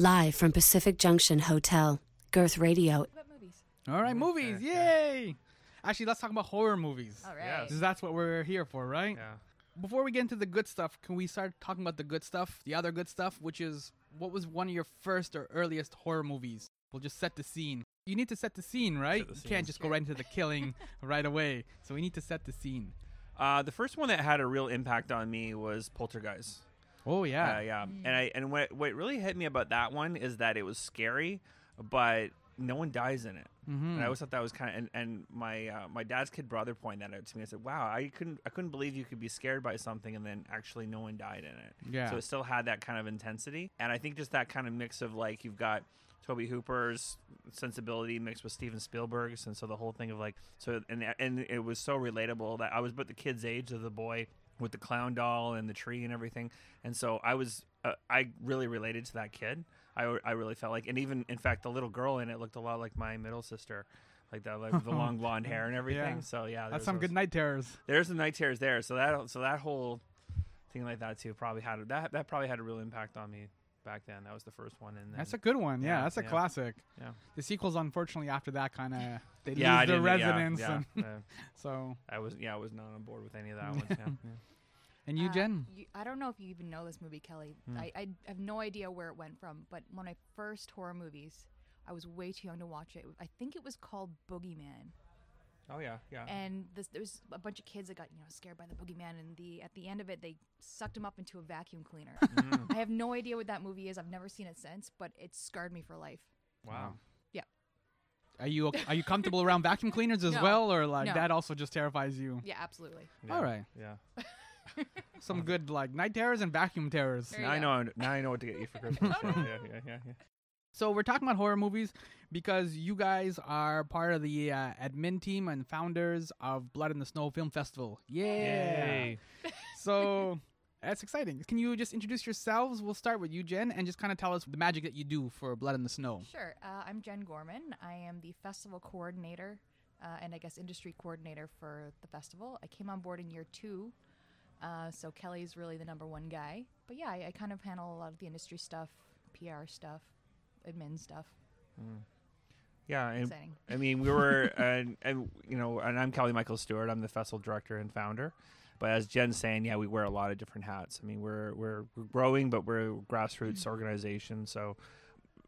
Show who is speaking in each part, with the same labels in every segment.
Speaker 1: Live from Pacific Junction Hotel, Girth Radio.
Speaker 2: All right, movies. Yay! Actually, let's talk about horror movies.
Speaker 3: All right.
Speaker 4: Yes.
Speaker 2: That's what we're here for, right?
Speaker 4: Yeah.
Speaker 2: Before we get into the good stuff, can we start talking about the good stuff, the other good stuff, which is what was one of your first or earliest horror movies? We'll just set the scene. You need to set the scene, right?
Speaker 4: the
Speaker 2: you
Speaker 4: scene.
Speaker 2: can't just go right into the killing right away. So we need to set the scene.
Speaker 4: Uh, the first one that had a real impact on me was Poltergeist.
Speaker 2: Oh yeah.
Speaker 4: Uh, yeah, and I and what what really hit me about that one is that it was scary, but no one dies in it.
Speaker 2: Mm-hmm.
Speaker 4: And I always thought that was kind of and, and my uh, my dad's kid brother pointed that out to me. I said, "Wow, I couldn't I couldn't believe you could be scared by something and then actually no one died in it."
Speaker 2: Yeah.
Speaker 4: So it still had that kind of intensity, and I think just that kind of mix of like you've got Tobe Hooper's sensibility mixed with Steven Spielberg's, and so the whole thing of like so and and it was so relatable that I was about the kid's age of the boy with the clown doll and the tree and everything, and so I was uh, I really related to that kid. I, I really felt like, and even in fact, the little girl in it looked a lot like my middle sister, like that, like the long blonde hair and everything.
Speaker 2: Yeah.
Speaker 4: So yeah,
Speaker 2: That's some
Speaker 4: those-
Speaker 2: good night terrors.
Speaker 4: There's the night terrors there. So that so that whole thing like that too probably had that that probably had a real impact on me back then. That was the first one, and then,
Speaker 2: That's a good one. Yeah,
Speaker 4: Yeah,
Speaker 2: that's a
Speaker 4: yeah.
Speaker 2: classic.
Speaker 4: yeah
Speaker 2: The sequels, unfortunately, after that kind of they
Speaker 4: yeah I
Speaker 2: lose their
Speaker 4: didn't-
Speaker 2: resonance.
Speaker 4: Yeah,
Speaker 2: And
Speaker 4: yeah.
Speaker 2: so,
Speaker 4: I was yeah I was not on board with any of that one. Yeah, yeah.
Speaker 2: and you,
Speaker 3: Uh,
Speaker 2: Jen?
Speaker 3: you- I don't know if you even know this movie, Kelly.
Speaker 4: Hmm.
Speaker 3: I, I have no idea where it went from, but one of my first horror movies, I was way too young to watch it. I think it was called Boogeyman.
Speaker 4: Oh yeah, yeah.
Speaker 3: And this, there was a bunch of kids that got you know scared by the boogeyman, and the at the end of it, they sucked him up into a vacuum cleaner.
Speaker 4: Mm.
Speaker 3: I have no idea what that movie is. I've never seen it since, but it scarred me for life.
Speaker 4: wow. Yeah.
Speaker 2: Are you are you comfortable around vacuum cleaners as
Speaker 3: No.
Speaker 2: well, or like
Speaker 3: No.
Speaker 2: that also just terrifies you?
Speaker 3: Yeah, absolutely.
Speaker 4: Yeah,
Speaker 2: All right.
Speaker 4: Yeah.
Speaker 2: Some good like night terrors and vacuum terrors.
Speaker 3: There you
Speaker 4: Now I know now I know what to get you for Christmas. yeah, yeah, yeah, yeah, yeah.
Speaker 2: So we're talking about horror movies because you guys are part of the uh, admin team and founders of Blood in the Snow Film Festival. Yeah.
Speaker 4: Yay.
Speaker 2: So that's exciting. Can you just introduce yourselves? We'll start with you, Jen, and just kind of tell us the magic that you do for Blood in the Snow.
Speaker 3: Sure. Uh, I'm Jen Gorman. I am the festival coordinator uh, and I guess industry coordinator for the festival. I came on board in year two, uh, so Kelly's really the number one guy. But yeah, I, I kind of handle a lot of the industry stuff, PR stuff, admin stuff. Hmm.
Speaker 4: Yeah, and
Speaker 3: Exciting.
Speaker 4: I mean, we were, and, and you know, and I'm Kelly Michael Stewart. I'm the festival director and founder. But as Jen's saying, yeah, we wear a lot of different hats. I mean, we're we're, we're growing, but we're a grassroots hmm. organization. So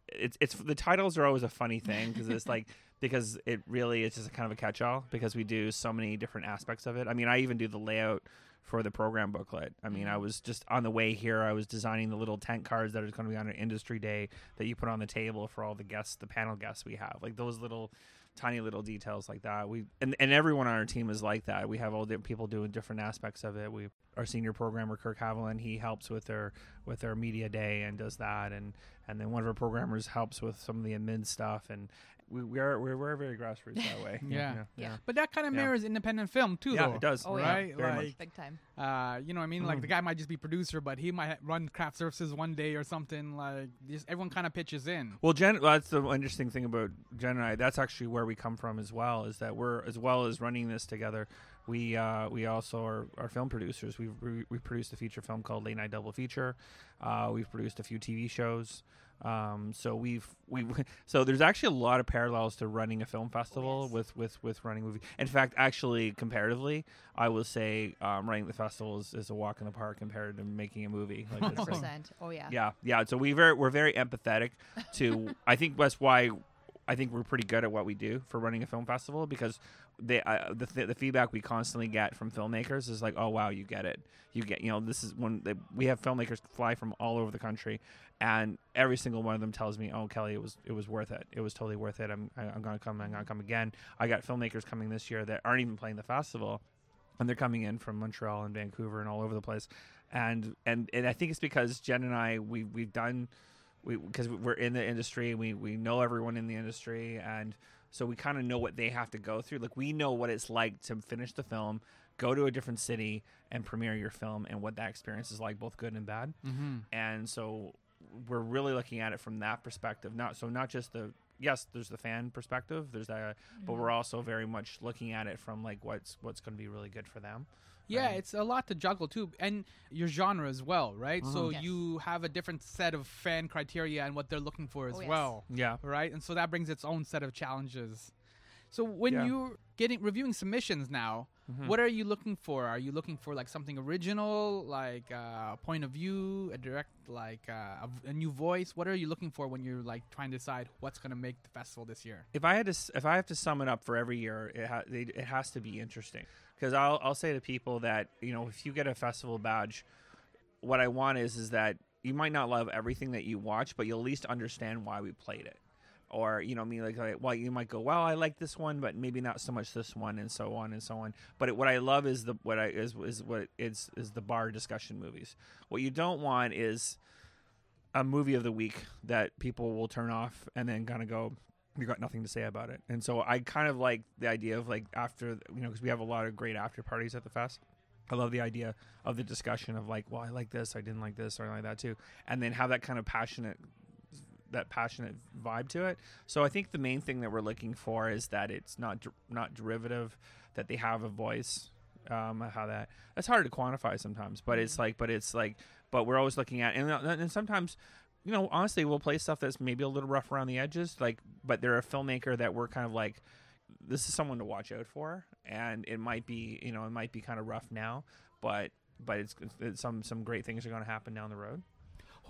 Speaker 4: it's it's the titles are always a funny thing because it's like because it really is just a kind of a catch-all because we do so many different aspects of it. I mean, I even do the layout for the program booklet. I mean, I mm-hmm. was just on the way here. I was designing the little tent cards that are going to be on an industry day that you put on the table for all the guests, the panel guests we have. Like those little tiny little details like that. We and, and everyone on our team is like that. We have all different people doing different aspects of it. We our senior programmer Kirk Haviland, he helps with their with their media day and does that and and then one of our programmers helps with some of the admin stuff and we, we are we're, we're very grassroots that way.
Speaker 2: Yeah.
Speaker 3: Yeah.
Speaker 2: But that kind of
Speaker 4: Yeah.
Speaker 2: mirrors independent film too,
Speaker 4: Yeah,
Speaker 2: though.
Speaker 4: it does.
Speaker 3: Oh,
Speaker 2: right?
Speaker 4: very much.
Speaker 2: like,
Speaker 3: Big time.
Speaker 2: uh, you know what I mean? Like
Speaker 4: Mm.
Speaker 2: the guy might just be producer, but he might run craft services one day or something. Like just everyone kind of pitches in.
Speaker 4: Well, Jen, well, that's the interesting thing about Jen and I. That's actually where we come from as well. Is that we're as well as running this together. We uh, we also are, are film producers. We've we, we produced a feature film called Late Night Double Feature. Uh, we've produced a few TV shows. Um, so we've we so there's actually a lot of parallels to running a film festival
Speaker 3: yes.
Speaker 4: with with with running a movie. In fact, actually, comparatively, I will say um, running the festival is, is a walk in the park compared to making a movie. Like
Speaker 3: 100%. Oh, yeah.
Speaker 4: yeah, yeah. So we very we're very empathetic to. I think that's why I think we're pretty good at what we do for running a film festival because they uh, the th- the feedback we constantly get from filmmakers is like, oh wow, you get it. You get you know this is when they, we have filmmakers fly from all over the country, and every single one of them tells me, oh Kelly, it was it was worth it. It was totally worth it. I'm I'm gonna come. I'm gonna come again. I got filmmakers coming this year that aren't even playing the festival and they're coming in from Montreal and Vancouver and all over the place. And and and I think it's because Jen and I we we've done we because we're in the industry, we we know everyone in the industry and so we kind of know what they have to go through. Like we know what it's like to finish the film, go to a different city and premiere your film and what that experience is like both good and bad.
Speaker 2: Mm-hmm.
Speaker 4: And so we're really looking at it from that perspective. Not so not just the yes, there's the fan perspective. There's that, but we're also very much looking at it from like what's what's going to be really good for them.
Speaker 2: Yeah,
Speaker 4: Um,
Speaker 2: it's a lot to juggle too, and your genre as well, right? So
Speaker 3: Yes.
Speaker 2: you have a different set of fan criteria and what they're looking for as
Speaker 3: Oh, yes.
Speaker 2: well,
Speaker 4: Yeah.
Speaker 2: right? And so that brings its own set of challenges. So when
Speaker 4: Yeah.
Speaker 2: you're getting reviewing submissions now,
Speaker 4: Mhm.
Speaker 2: what are you looking for? Are you looking for like something original, like uh, a point of view, a direct, like uh, a, a new voice? What are you looking for when you're like trying to decide what's going to make the festival this year?
Speaker 4: if I had to, if I have to sum it up for every year, it, ha- they, it has to be interesting. Because I'll, I'll say to people that you know, if you get a festival badge, what I want is, is that you might not love everything that you watch, but you'll at least understand why we played it. Or you know, I mean, like, like, well, you might go, well, I like this one, but maybe not so much this one, and so on and so on. But it, what I love is the what I is is what is is the bar discussion movies. What you don't want is a movie of the week that people will turn off and then kind of go, you got nothing to say about it. And so I kind of like the idea of like after you know because we have a lot of great after parties at the fest. I love the idea of the discussion of like, well, I like this, I didn't like this, or I like that too, and then have that kind of passionate, that passionate vibe to it. So I think the main thing that we're looking for is that it's not not derivative, that they have a voice. Um, how that that's hard to quantify sometimes, but it's like, but it's like, but we're always looking at, and and sometimes you know, honestly, we'll play stuff that's maybe a little rough around the edges, like, but they're a filmmaker that we're kind of like, this is someone to watch out for, and it might be, you know, it might be kind of rough now, but but it's, it's some some great things are going to happen down the road.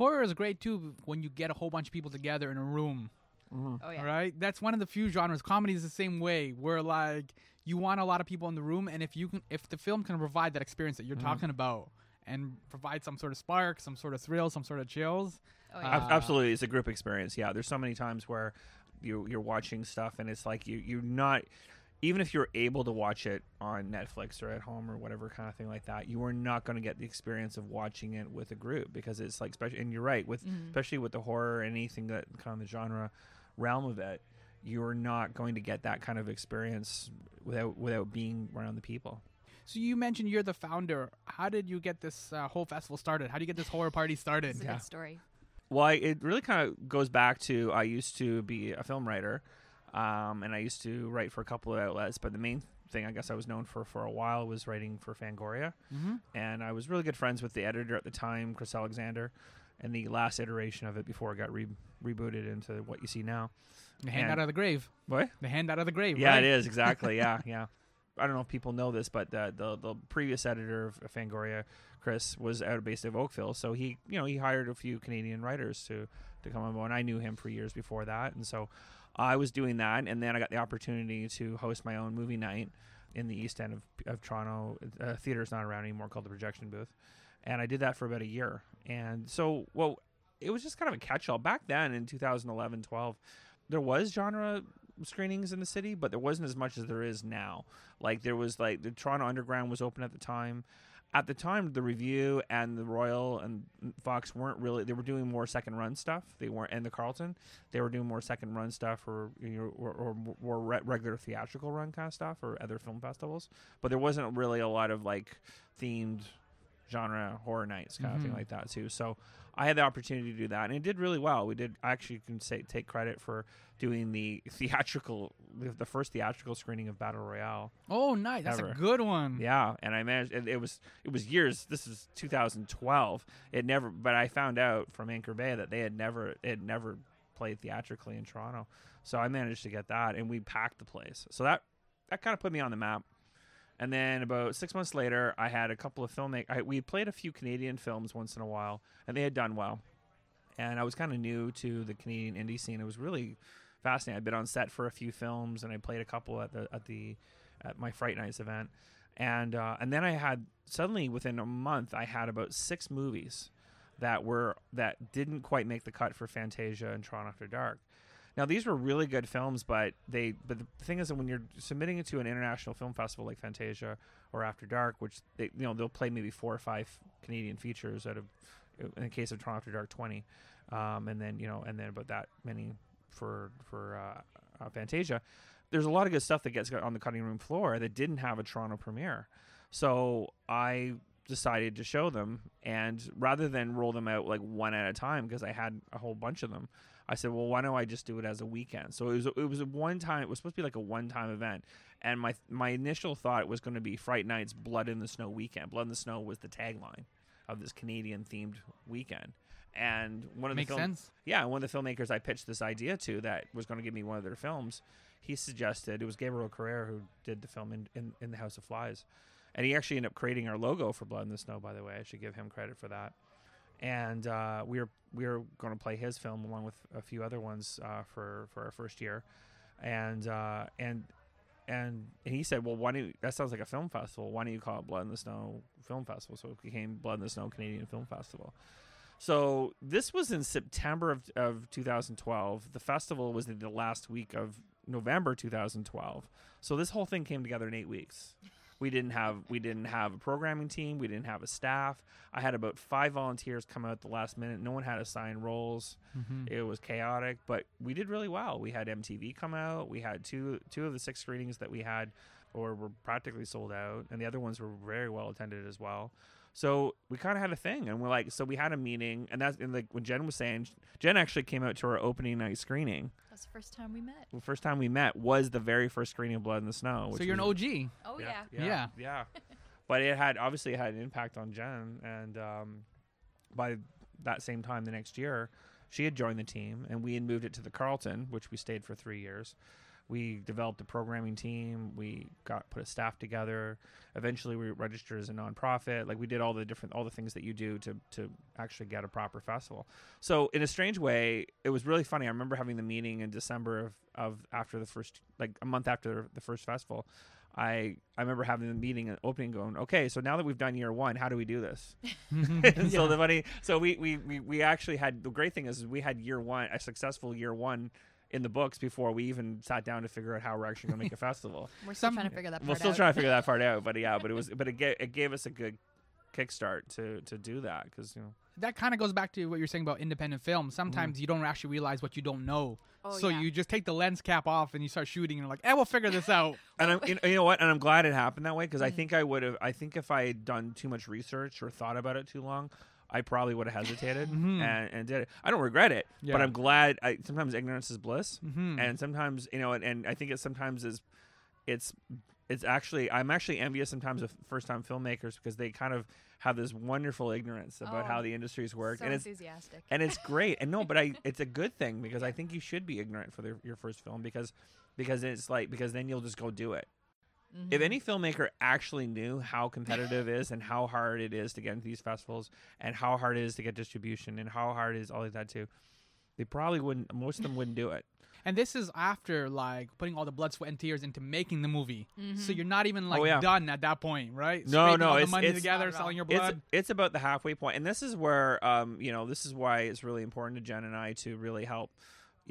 Speaker 2: Horror is great too when you get a whole bunch of people together in a room.
Speaker 3: Oh yeah.
Speaker 2: Right? That's one of the few genres. Comedy is the same way, where like you want a lot of people in the room, and if you can, if the film can provide that experience that you're
Speaker 4: Mm-hmm.
Speaker 2: talking about, and provide some sort of spark, some sort of thrill, some sort of chills.
Speaker 3: Oh
Speaker 2: Uh,
Speaker 3: yeah.
Speaker 4: Ab- Absolutely, it's a group experience. Yeah, there's so many times where you you're watching stuff and it's like you you're not even if you're able to watch it on Netflix or at home or whatever kind of thing like that, you are not going to get the experience of watching it with a group because it's like special. and you're right with
Speaker 3: Mhm.
Speaker 4: especially with the horror and anything that kind of the genre realm of it, you're not going to get that kind of experience without without being around the people.
Speaker 2: So you mentioned you're the founder. How did you get this uh, whole festival started? How do you get this horror party started?
Speaker 3: It's a
Speaker 4: Yeah.
Speaker 3: good story.
Speaker 4: Well, I, it really kind of goes back to I used to be a film writer, um, and I used to write for a couple of outlets. But the main thing I guess I was known for for a while was writing for Fangoria,
Speaker 2: Mm-hmm.
Speaker 4: and I was really good friends with the editor at the time, Chris Alexander, and the last iteration of it before it got re- rebooted into what you see now.
Speaker 2: The hand
Speaker 4: And-
Speaker 2: out of the grave.
Speaker 4: What?
Speaker 2: The hand out of the grave.
Speaker 4: Yeah,
Speaker 2: right?
Speaker 4: it is exactly. Yeah, yeah. I don't know if people know this, but the the, the previous editor of Fangoria, Chris, was out of based of Oakville, so he you know he hired a few Canadian writers to to come on board. And I knew him for years before that, and so I was doing that, and then I got the opportunity to host my own movie night in the East End of, of Toronto. Uh, theater's not around anymore, called the Projection Booth, and I did that for about a year. And so, well, it was just kind of a catch-all back then in 2011, 12. There was genre screenings in the city, but there wasn't as much as there is now. Like there was like the Toronto Underground was open at the time. At the time, the Revue and the Royal and Fox weren't really. They were doing more second run stuff. They weren't, and the Carlton, they were doing more second run stuff, or you know, or, or more re- regular theatrical run kind of stuff, or other film festivals. But there wasn't really a lot of like themed genre horror nights kind of thing
Speaker 2: mm-hmm.
Speaker 4: like that too. So I had the opportunity to do that, and it did really well. We did. I actually can say take credit for doing the theatrical, the first theatrical screening of Battle Royale.
Speaker 2: Oh, nice. That's a good one.
Speaker 4: Yeah, and I managed. And it was it was years. This is 2012. It never, but I found out from Anchor Bay that they had never it had never played theatrically in Toronto. So I managed to get that, and we packed the place. So that that kind of put me on the map. And then about six months later, I had a couple of filmmakers. We played a few Canadian films once in a while, and they had done well. And I was kind of new to the Canadian indie scene. It was really fascinating. I'd been on set for a few films, and I played a couple at the at the at my Fright Nights event. And uh, and then I had suddenly within a month, I had about six movies that were that didn't quite make the cut for Fantasia and Toronto After Dark. Now these were really good films, but they but the thing is that when you're submitting it to an international film festival like Fantasia or After Dark, which they you know they'll play maybe four or five Canadian features out of in the case of Toronto After Dark twenty, um, and then you know and then about that many for for uh, uh, Fantasia. There's a lot of good stuff that gets on the cutting room floor that didn't have a Toronto premiere. So I decided to show them, and rather than roll them out like one at a time, because I had a whole bunch of them, I said, well, why don't I just do it as a weekend? So it was it was a one time. It was supposed to be like a one time event, and my my initial thought was going to be Fright Night's Blood in the Snow weekend. Blood in the Snow was the tagline of this Canadian themed weekend. And one of
Speaker 2: Makes
Speaker 4: the film-
Speaker 2: sense.
Speaker 4: yeah, one of the filmmakers I pitched this idea to that was going to give me one of their films, he suggested it was Gabriel Carrer who did the film in, in, in the House of Flies, and he actually ended up creating our logo for Blood in the Snow. By the way, I should give him credit for that. And uh, we were we were going to play his film along with a few other ones uh, for for our first year, and uh, and and he said, well, why don't you, that sounds like a film festival? Why don't you call it Blood in the Snow Film Festival? So it became Blood in the Snow Canadian Film Festival. So this was in September of, of 2012. The festival was in the last week of November 2012. So this whole thing came together in eight weeks. We didn't have we didn't have a programming team. We didn't have a staff. I had about five volunteers come out at the last minute. No one had assigned roles.
Speaker 2: Mm-hmm.
Speaker 4: It was chaotic, but we did really well. We had MTV come out. We had two two of the six screenings that we had, or were practically sold out, and the other ones were very well attended as well. So we kind of had a thing, and we're like, so we had a meeting, and that's and like when Jen was saying, Jen actually came out to our opening night screening.
Speaker 3: That's the first time we met.
Speaker 4: The first time we met was the very first screening of Blood in the Snow.
Speaker 2: So you're an
Speaker 4: was-
Speaker 2: OG.
Speaker 3: Oh yeah.
Speaker 4: yeah,
Speaker 2: Yeah.
Speaker 4: yeah. but it had obviously it had an impact on Jen, and um, by that same time the next year, she had joined the team, and we had moved it to the Carlton, which we stayed for three years. We developed a programming team. We got put a staff together. Eventually, we registered as a nonprofit. Like we did all the different all the things that you do to to actually get a proper festival. So in a strange way, it was really funny. I remember having the meeting in December of of after the first like a month after the first festival. I I remember having the meeting and opening, going, okay, so now that we've done year one, how do we do this? And so the money, so we, we we we actually had the great thing is we had year one, a successful year one in the books before we even sat down to figure out how we're actually going to make a festival.
Speaker 3: We're still
Speaker 2: Some-
Speaker 3: trying to figure that part
Speaker 4: We're still
Speaker 3: out.
Speaker 4: trying to figure that part out, but yeah, but it was but it gave, it gave us a good kickstart to to do that because you know
Speaker 2: that kind of goes back to what you're saying about independent film. Sometimes you don't actually realize what you don't know.
Speaker 3: Oh,
Speaker 2: so
Speaker 3: yeah.
Speaker 2: you just take the lens cap off and you start shooting and you're like, "Eh, we'll figure this out."
Speaker 4: and I'm, you know, you know what? And I'm glad it happened that way because I think I would have. I think if I had done too much research or thought about it too long, I probably would have hesitated
Speaker 2: Mhm.
Speaker 4: and, and did it. I don't regret it,
Speaker 2: Yeah.
Speaker 4: but I'm glad. I, sometimes ignorance is bliss,
Speaker 2: Mhm.
Speaker 4: and sometimes you know, and, and I think it sometimes is. It's it's actually I'm actually envious sometimes of first time filmmakers because they kind of have this wonderful ignorance about
Speaker 3: Oh,
Speaker 4: how the industries work,
Speaker 3: so
Speaker 4: and it's
Speaker 3: enthusiastic.
Speaker 4: and it's great. And no, but I it's a good thing because I think you should be ignorant for the, your first film because because it's like because then you'll just go do it.
Speaker 3: Mhm.
Speaker 4: If any filmmaker actually knew how competitive it is and how hard it is to get into these festivals and how hard it is to get distribution and how hard it is all of that too, they probably wouldn't. Most of them wouldn't do it.
Speaker 2: And this is after like putting all the blood, sweat, and tears into making the movie.
Speaker 3: Mm-hmm.
Speaker 2: So you're not even like
Speaker 4: Oh, yeah.
Speaker 2: done at that point, right?
Speaker 4: No,
Speaker 2: Scraping
Speaker 4: no,
Speaker 2: all the
Speaker 4: it's-
Speaker 2: money
Speaker 4: it's-
Speaker 2: together,
Speaker 3: Not at all.
Speaker 2: selling your
Speaker 4: It's
Speaker 2: blood.
Speaker 4: it's about the halfway point, and this is where um you know this is why it's really important to Jen and I to really help.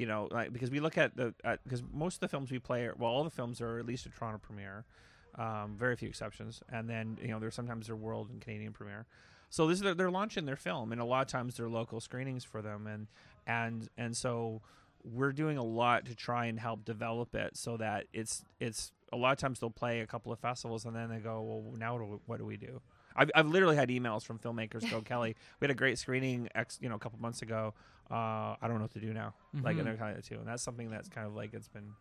Speaker 4: You know, like because we look at the because most of the films we play, are, well, all the films are at least a Toronto premiere, um, very few exceptions, and then you know there's sometimes they're world and Canadian premiere. So this is their, they're launching their film, and a lot of times they're local screenings for them, and and and so we're doing a lot to try and help develop it so that it's it's a lot of times they'll play a couple of festivals and then they go, well, now what do we, what do we do? I've, I've literally had emails from filmmakers go, Kelly, we had a great screening, ex, you know, a couple months ago. Uh, I don't know what to do now. Like,
Speaker 2: Mhm.
Speaker 4: and they're kind of too, and that's something that's kind of like it's been.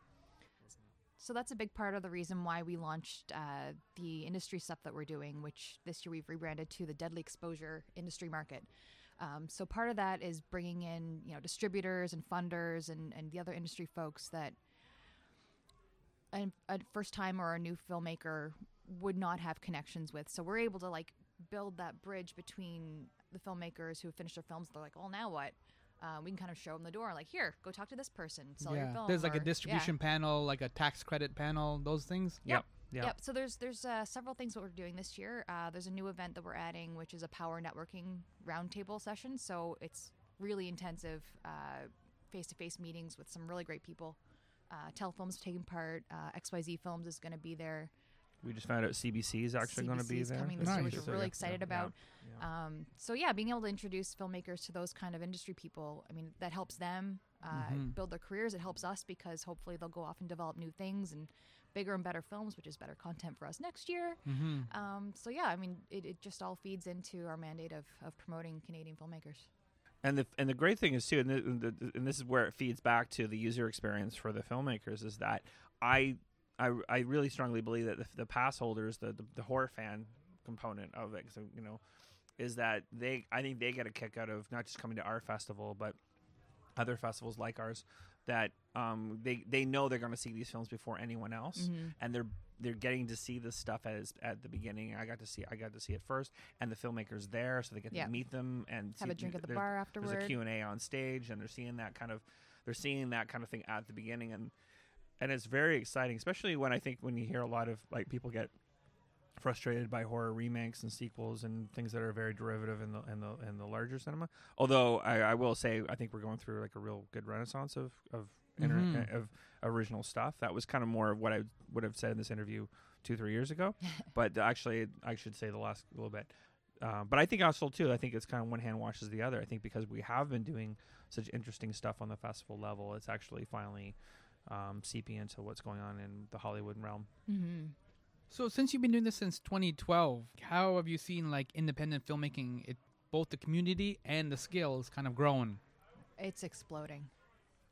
Speaker 3: So that's a big part of the reason why we launched uh, the industry stuff that we're doing, which this year we've rebranded to the Deadly Exposure Industry Market. Um, so part of that is bringing in you know distributors and funders and, and the other industry folks that a, a first time or a new filmmaker would not have connections with. So we're able to like build that bridge between the filmmakers who have finished their films. They're like, well, now what? Uh, we can kind of show them the door. Like, here, go talk to this person. Sell your film.
Speaker 2: There's like
Speaker 3: or-
Speaker 2: a
Speaker 3: yeah.
Speaker 2: distribution panel, like a tax credit panel, those things.
Speaker 3: Yep.
Speaker 4: Yeah.
Speaker 3: Yep. So there's there's uh, several things that we're doing this year. Uh, there's a new event that we're adding, which is a power networking roundtable session. So it's really intensive, face to face meetings with some really great people. Uh, Telefilms taking part. Uh, XYZ Films is going to be there.
Speaker 4: We just found out CBC is actually going to be there.
Speaker 3: coming this
Speaker 2: year,
Speaker 3: year,
Speaker 2: which
Speaker 3: which we're really
Speaker 2: yeah,
Speaker 3: excited
Speaker 4: yeah,
Speaker 3: about.
Speaker 4: yeah.
Speaker 3: Um, so yeah, being able to introduce filmmakers to those kind of industry people, I mean, that helps them uh,
Speaker 2: Mhm.
Speaker 3: build their careers. It helps us because hopefully they'll go off and develop new things and bigger and better films, which is better content for us next year.
Speaker 2: Mm-hmm.
Speaker 3: Um, so yeah, I mean, it, it just all feeds into our mandate of, of promoting Canadian filmmakers.
Speaker 4: And the and the great thing is too, and, the, and, the, and this is where it feeds back to the user experience for the filmmakers is that I I, I really strongly believe that the, the pass holders, the, the the horror fan component of it, so you know, is that they I think they get a kick out of not just coming to our festival, but other festivals like ours that um, they they know they're going to see these films before anyone else,
Speaker 3: Mhm.
Speaker 4: and they're they're getting to see this stuff as at the beginning. I got to see I got to see it first, and the filmmakers there, so they get
Speaker 3: Yeah.
Speaker 4: to meet them and
Speaker 3: Have
Speaker 4: see,
Speaker 3: a drink at the
Speaker 4: there's-
Speaker 3: bar
Speaker 4: There's
Speaker 3: afterward.
Speaker 4: a Q and A on stage, and they're seeing that kind of they're seeing that kind of thing at the beginning, and and it's very exciting, especially when I think when you hear a lot of like people get frustrated by horror remakes and sequels and things that are very derivative in the in the in the larger cinema. Although I, I will say I think we're going through like a real good renaissance of of inter-
Speaker 2: Mhm.
Speaker 4: of original stuff. That was kind of more of what I would have said in this interview two three years ago, but actually I should say the last little bit. Um, but I think also too, I think it's kind of one hand washes the other. I think because we have been doing such interesting stuff on the festival level, it's actually finally um, seeping into what's going on in the Hollywood realm.
Speaker 3: Mm-hmm.
Speaker 2: So since you've been doing this since 2012, how have you seen like independent filmmaking? It both the community and the skills kind of grown.
Speaker 3: It's exploding.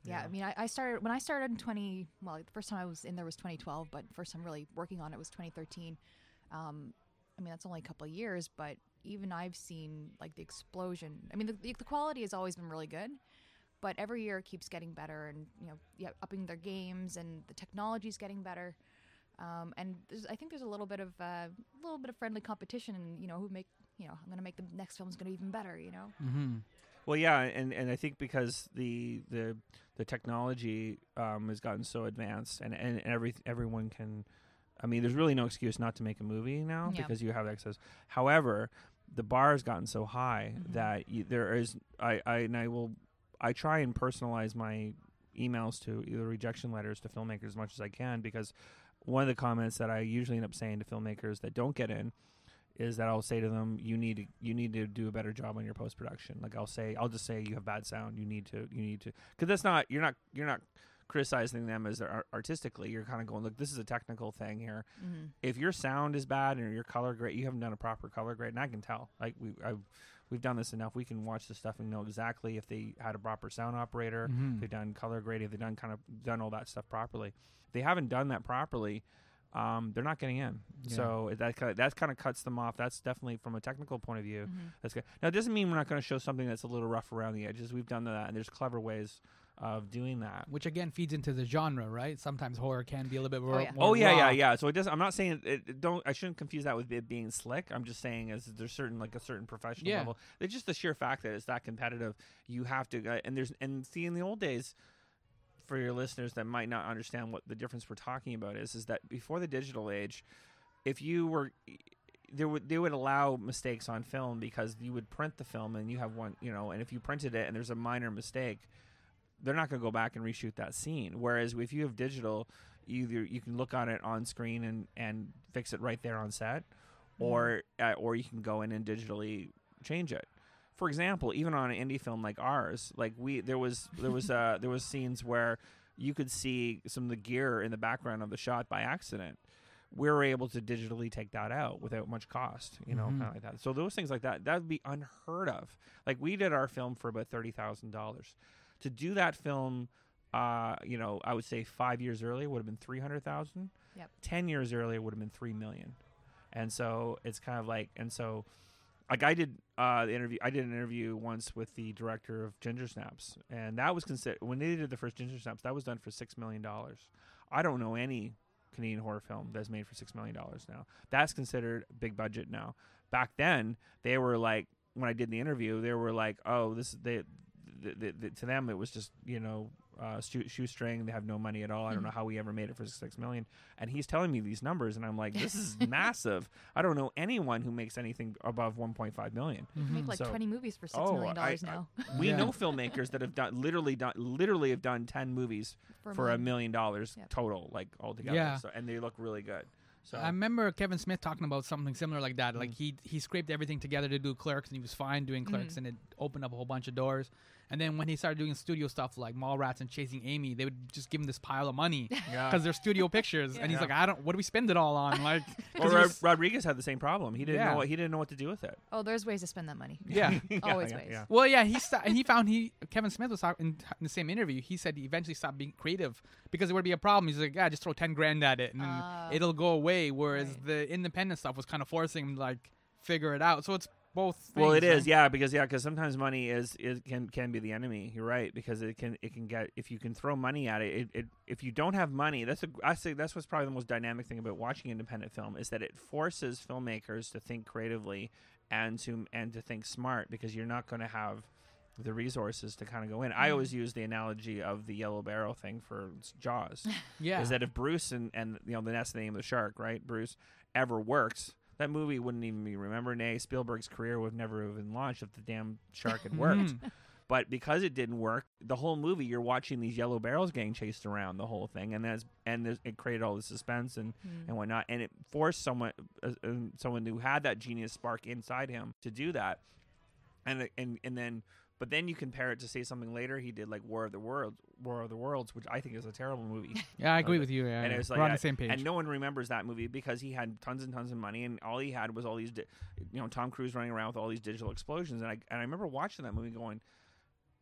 Speaker 3: Yeah,
Speaker 4: Yeah.
Speaker 3: I mean, I, I started when I started in 20. Well, the first time I was in there was 2012, but first time really working on it was 2013. Um, I mean, that's only a couple of years, but even I've seen like the explosion. I mean, the, the, the quality has always been really good, but every year it keeps getting better, and you know, yeah, upping their games, and the technology is getting better. Um, and I think there's a little bit of a little bit of friendly competition, and you know, who make you know, I'm going to make the next film's going to be even better. You know.
Speaker 2: Mm-hmm.
Speaker 4: Well, yeah, and, and I think because the the the technology um, has gotten so advanced, and, and every everyone can, I mean, there's really no excuse not to make a movie now
Speaker 3: Yeah.
Speaker 4: because you have access. However, the bar has gotten so high
Speaker 3: Mhm.
Speaker 4: that you, there is I, I and I will I try and personalize my emails to either rejection letters to filmmakers as much as I can because one of the comments that I usually end up saying to filmmakers that don't get in is that I'll say to them, you need to you need to do a better job on your post production. Like I'll say, I'll just say you have bad sound. You need to you need to because that's not you're not you're not criticizing them as they're artistically. You're kind of going, look, this is a technical thing here.
Speaker 3: Mm-hmm.
Speaker 4: If your sound is bad and your color grade, you haven't done a proper color grade, and I can tell. Like we I've, we've done this enough. We can watch the stuff and know exactly if they had a proper sound operator,
Speaker 2: Mhm.
Speaker 4: if they've done color grading, they've done kind of done all that stuff properly. If they haven't done that properly, um, they're not getting in.
Speaker 2: Yeah.
Speaker 4: So that kind of, that kind of cuts them off. That's definitely from a technical point of view.
Speaker 3: Mm-hmm.
Speaker 4: That's good. Now it doesn't mean we're not going to show something that's a little rough around the edges. We've done that, and there's clever ways of doing that.
Speaker 2: Which again feeds into the genre, right? Sometimes horror can be a little bit more.
Speaker 3: yeah.
Speaker 2: more
Speaker 4: Oh yeah, yeah, yeah. So it does. I'm not saying it, it- don't. I shouldn't confuse that with it being slick. I'm just saying is there's certain like a certain professional
Speaker 2: Yeah.
Speaker 4: level. It's just the sheer fact that it's that competitive. You have to. Uh, and there's and see in the old days. For your listeners that might not understand what the difference we're talking about is, is that before the digital age, if you were there would they would allow mistakes on film because you would print the film and you have one you know and if you printed it and there's a minor mistake they're not going to go back and reshoot that scene whereas if you have digital either you can look on it on screen and and fix it right there on set or uh, or you can go in and digitally change it for example even on an indie film like ours like we there was there was uh there was scenes where you could see some of the gear in the background of the shot by accident we were able to digitally take that out without much cost, you know,
Speaker 2: Mhm.
Speaker 4: kind of like that. So those things like that, that would be unheard of. Like we did our film for about thirty thousand dollars. To do that film, uh, you know, I would say five years earlier would have been three hundred thousand.
Speaker 3: Yep.
Speaker 4: Ten years earlier would have been three million. And so it's kind of like, and so, like I did uh, the interview. I did an interview once with the director of Ginger Snaps, and that was considered when they did the first Ginger Snaps. That was done for six million dollars. I don't know any Canadian horror film that's made for six million dollars now. That's considered big budget now. Back then, they were like when I did the interview, they were like, "Oh, this they." Th th th to them, it was just you know uh, shoestring. They have no money at all. I don't know how we ever made it for six million. And he's telling me these numbers, and I'm like, this is massive. I don't know anyone who makes anything above 1.5 million.
Speaker 3: You make like
Speaker 4: So-
Speaker 3: 20 movies for six
Speaker 4: Oh,
Speaker 3: million dollars
Speaker 4: I-
Speaker 3: now.
Speaker 4: We
Speaker 2: Yeah.
Speaker 4: know filmmakers that have done literally done literally have done 10 movies for a million dollars
Speaker 3: Yep.
Speaker 4: total, like altogether.
Speaker 2: Yeah.
Speaker 4: So and they look really good. So
Speaker 2: I remember Kevin Smith talking about something similar like that.
Speaker 4: Mm.
Speaker 2: Like he he scraped everything together to do Clerks, and he was fine doing Clerks, and it opened up a whole bunch of doors. And then when he started doing studio stuff like Mallrats and Chasing Amy, they would just give him this pile of money
Speaker 4: Yeah.
Speaker 2: because they're studio pictures, and he's
Speaker 4: Yeah.
Speaker 2: like, I don't. What do we spend it all on? Like,
Speaker 4: Well,
Speaker 2: he
Speaker 4: Rod-
Speaker 2: was-
Speaker 4: Rodriguez had the same problem. He didn't
Speaker 2: Yeah.
Speaker 4: know what he didn't know what to do with it.
Speaker 3: Oh, there's ways to spend that money.
Speaker 2: yeah.
Speaker 3: Always
Speaker 4: yeah,
Speaker 3: ways.
Speaker 4: yeah.
Speaker 2: Well, yeah, he sta- and he found he Kevin Smith was talking in, in the same interview. He said he eventually stopped being creative because it would be a problem. He's like, yeah, just throw ten grand at it and
Speaker 3: Ah.
Speaker 2: it'll go away. Whereas
Speaker 3: Right.
Speaker 2: the independent stuff was kind of forcing him to like figure it out. So it's both.
Speaker 4: Well, it
Speaker 2: things,
Speaker 4: is, yeah, because yeah, because sometimes money is, is can can be the enemy. You're right because it can it can get if you can throw money at it. It, it if you don't have money, that's a I say that's what's probably the most dynamic thing about watching independent film is that it forces filmmakers to think creatively and to and to think smart because you're not going to have the resources to kind of go in. I always mm. use the analogy of the yellow barrel thing for Jaws.
Speaker 2: Yeah.
Speaker 4: is that if Bruce and, and you know that's the name of the shark, right? Bruce ever worked, that movie wouldn't even be remembered. Nay, Spielberg's career would never have been launched if the damn shark had worked.
Speaker 2: Mhm.
Speaker 4: but because it didn't work, the whole movie you're watching these yellow barrels getting chased around the whole thing, and that's and there's, it created all the suspense and
Speaker 3: Mm.
Speaker 4: and whatnot, and it forced someone uh, uh, someone who had that genius spark inside him to do that, and and and then. But then you compare it to say something later he did like War of the Worlds, War of the Worlds, which I think is a terrible movie.
Speaker 2: Yeah, I agree
Speaker 4: Okay.
Speaker 2: with you. Yeah,
Speaker 4: and it was
Speaker 2: We're on the same page.
Speaker 4: And no one remembers that movie because he had tons and tons of money, and all he had was all these, di- you know, Tom Cruise running around with all these digital explosions. And I and I remember watching that movie, going,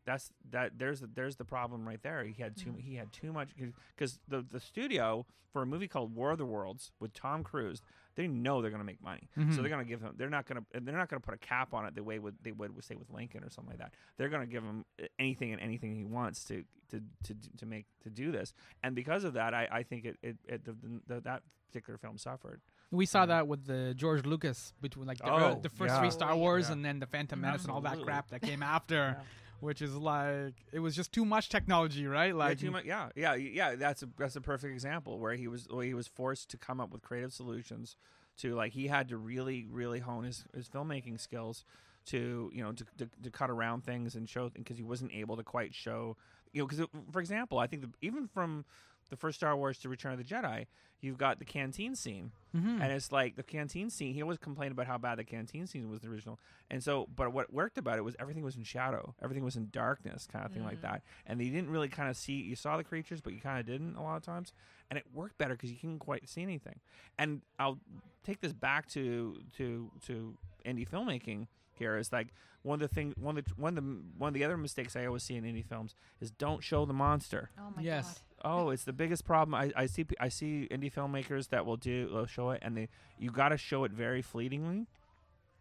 Speaker 4: "That's that. There's the, there's the problem right there. He had too he had too much because the the studio for a movie called War of the Worlds with Tom Cruise." They know they're going to make money,
Speaker 2: Mhm.
Speaker 4: so they're going to give him. They're not going to. They're not going to put a cap on it the way would they would say with Lincoln or something like that. They're going to give him anything and anything he wants to to to to make to do this. And because of that, I, I think it, it, it the, the, that particular film suffered.
Speaker 2: we saw that with the George Lucas between like the,
Speaker 4: Oh,
Speaker 2: uh, the first
Speaker 4: yeah.
Speaker 2: three Star. Wars
Speaker 4: Yeah.
Speaker 2: and then the Phantom Menace and all that crap that came after, which is like it was just too much technology, right?
Speaker 4: Like
Speaker 2: Like
Speaker 4: too much, yeah, yeah, yeah. That's a that's a perfect example where he was where he was forced to come up with creative solutions to like he had to really really hone his, his filmmaking skills to you know to, to, to cut around things and show because he wasn't able to quite show you know because for example I think the, even from the first Star Wars to Return of the Jedi you've got the canteen scene
Speaker 2: Mhm.
Speaker 4: and it's like the canteen scene. He always complained about how bad the canteen scene was the original, and so but what worked about it was everything was in shadow, everything was in darkness, kind of thing like that. And they didn't really kind of see. You saw the creatures, but you kind of didn't a lot of times, and it worked better because you couldn't quite see anything. And I'll take this back to to to indie filmmaking. Here is like one of the thing one of the one of the one of the other mistakes I always see in indie films is don't show the monster.
Speaker 3: Oh my
Speaker 2: Yes.
Speaker 3: god.
Speaker 4: Oh, it's the biggest problem. I, I see. I see indie filmmakers that will do will show it, and they you got to show it very fleetingly,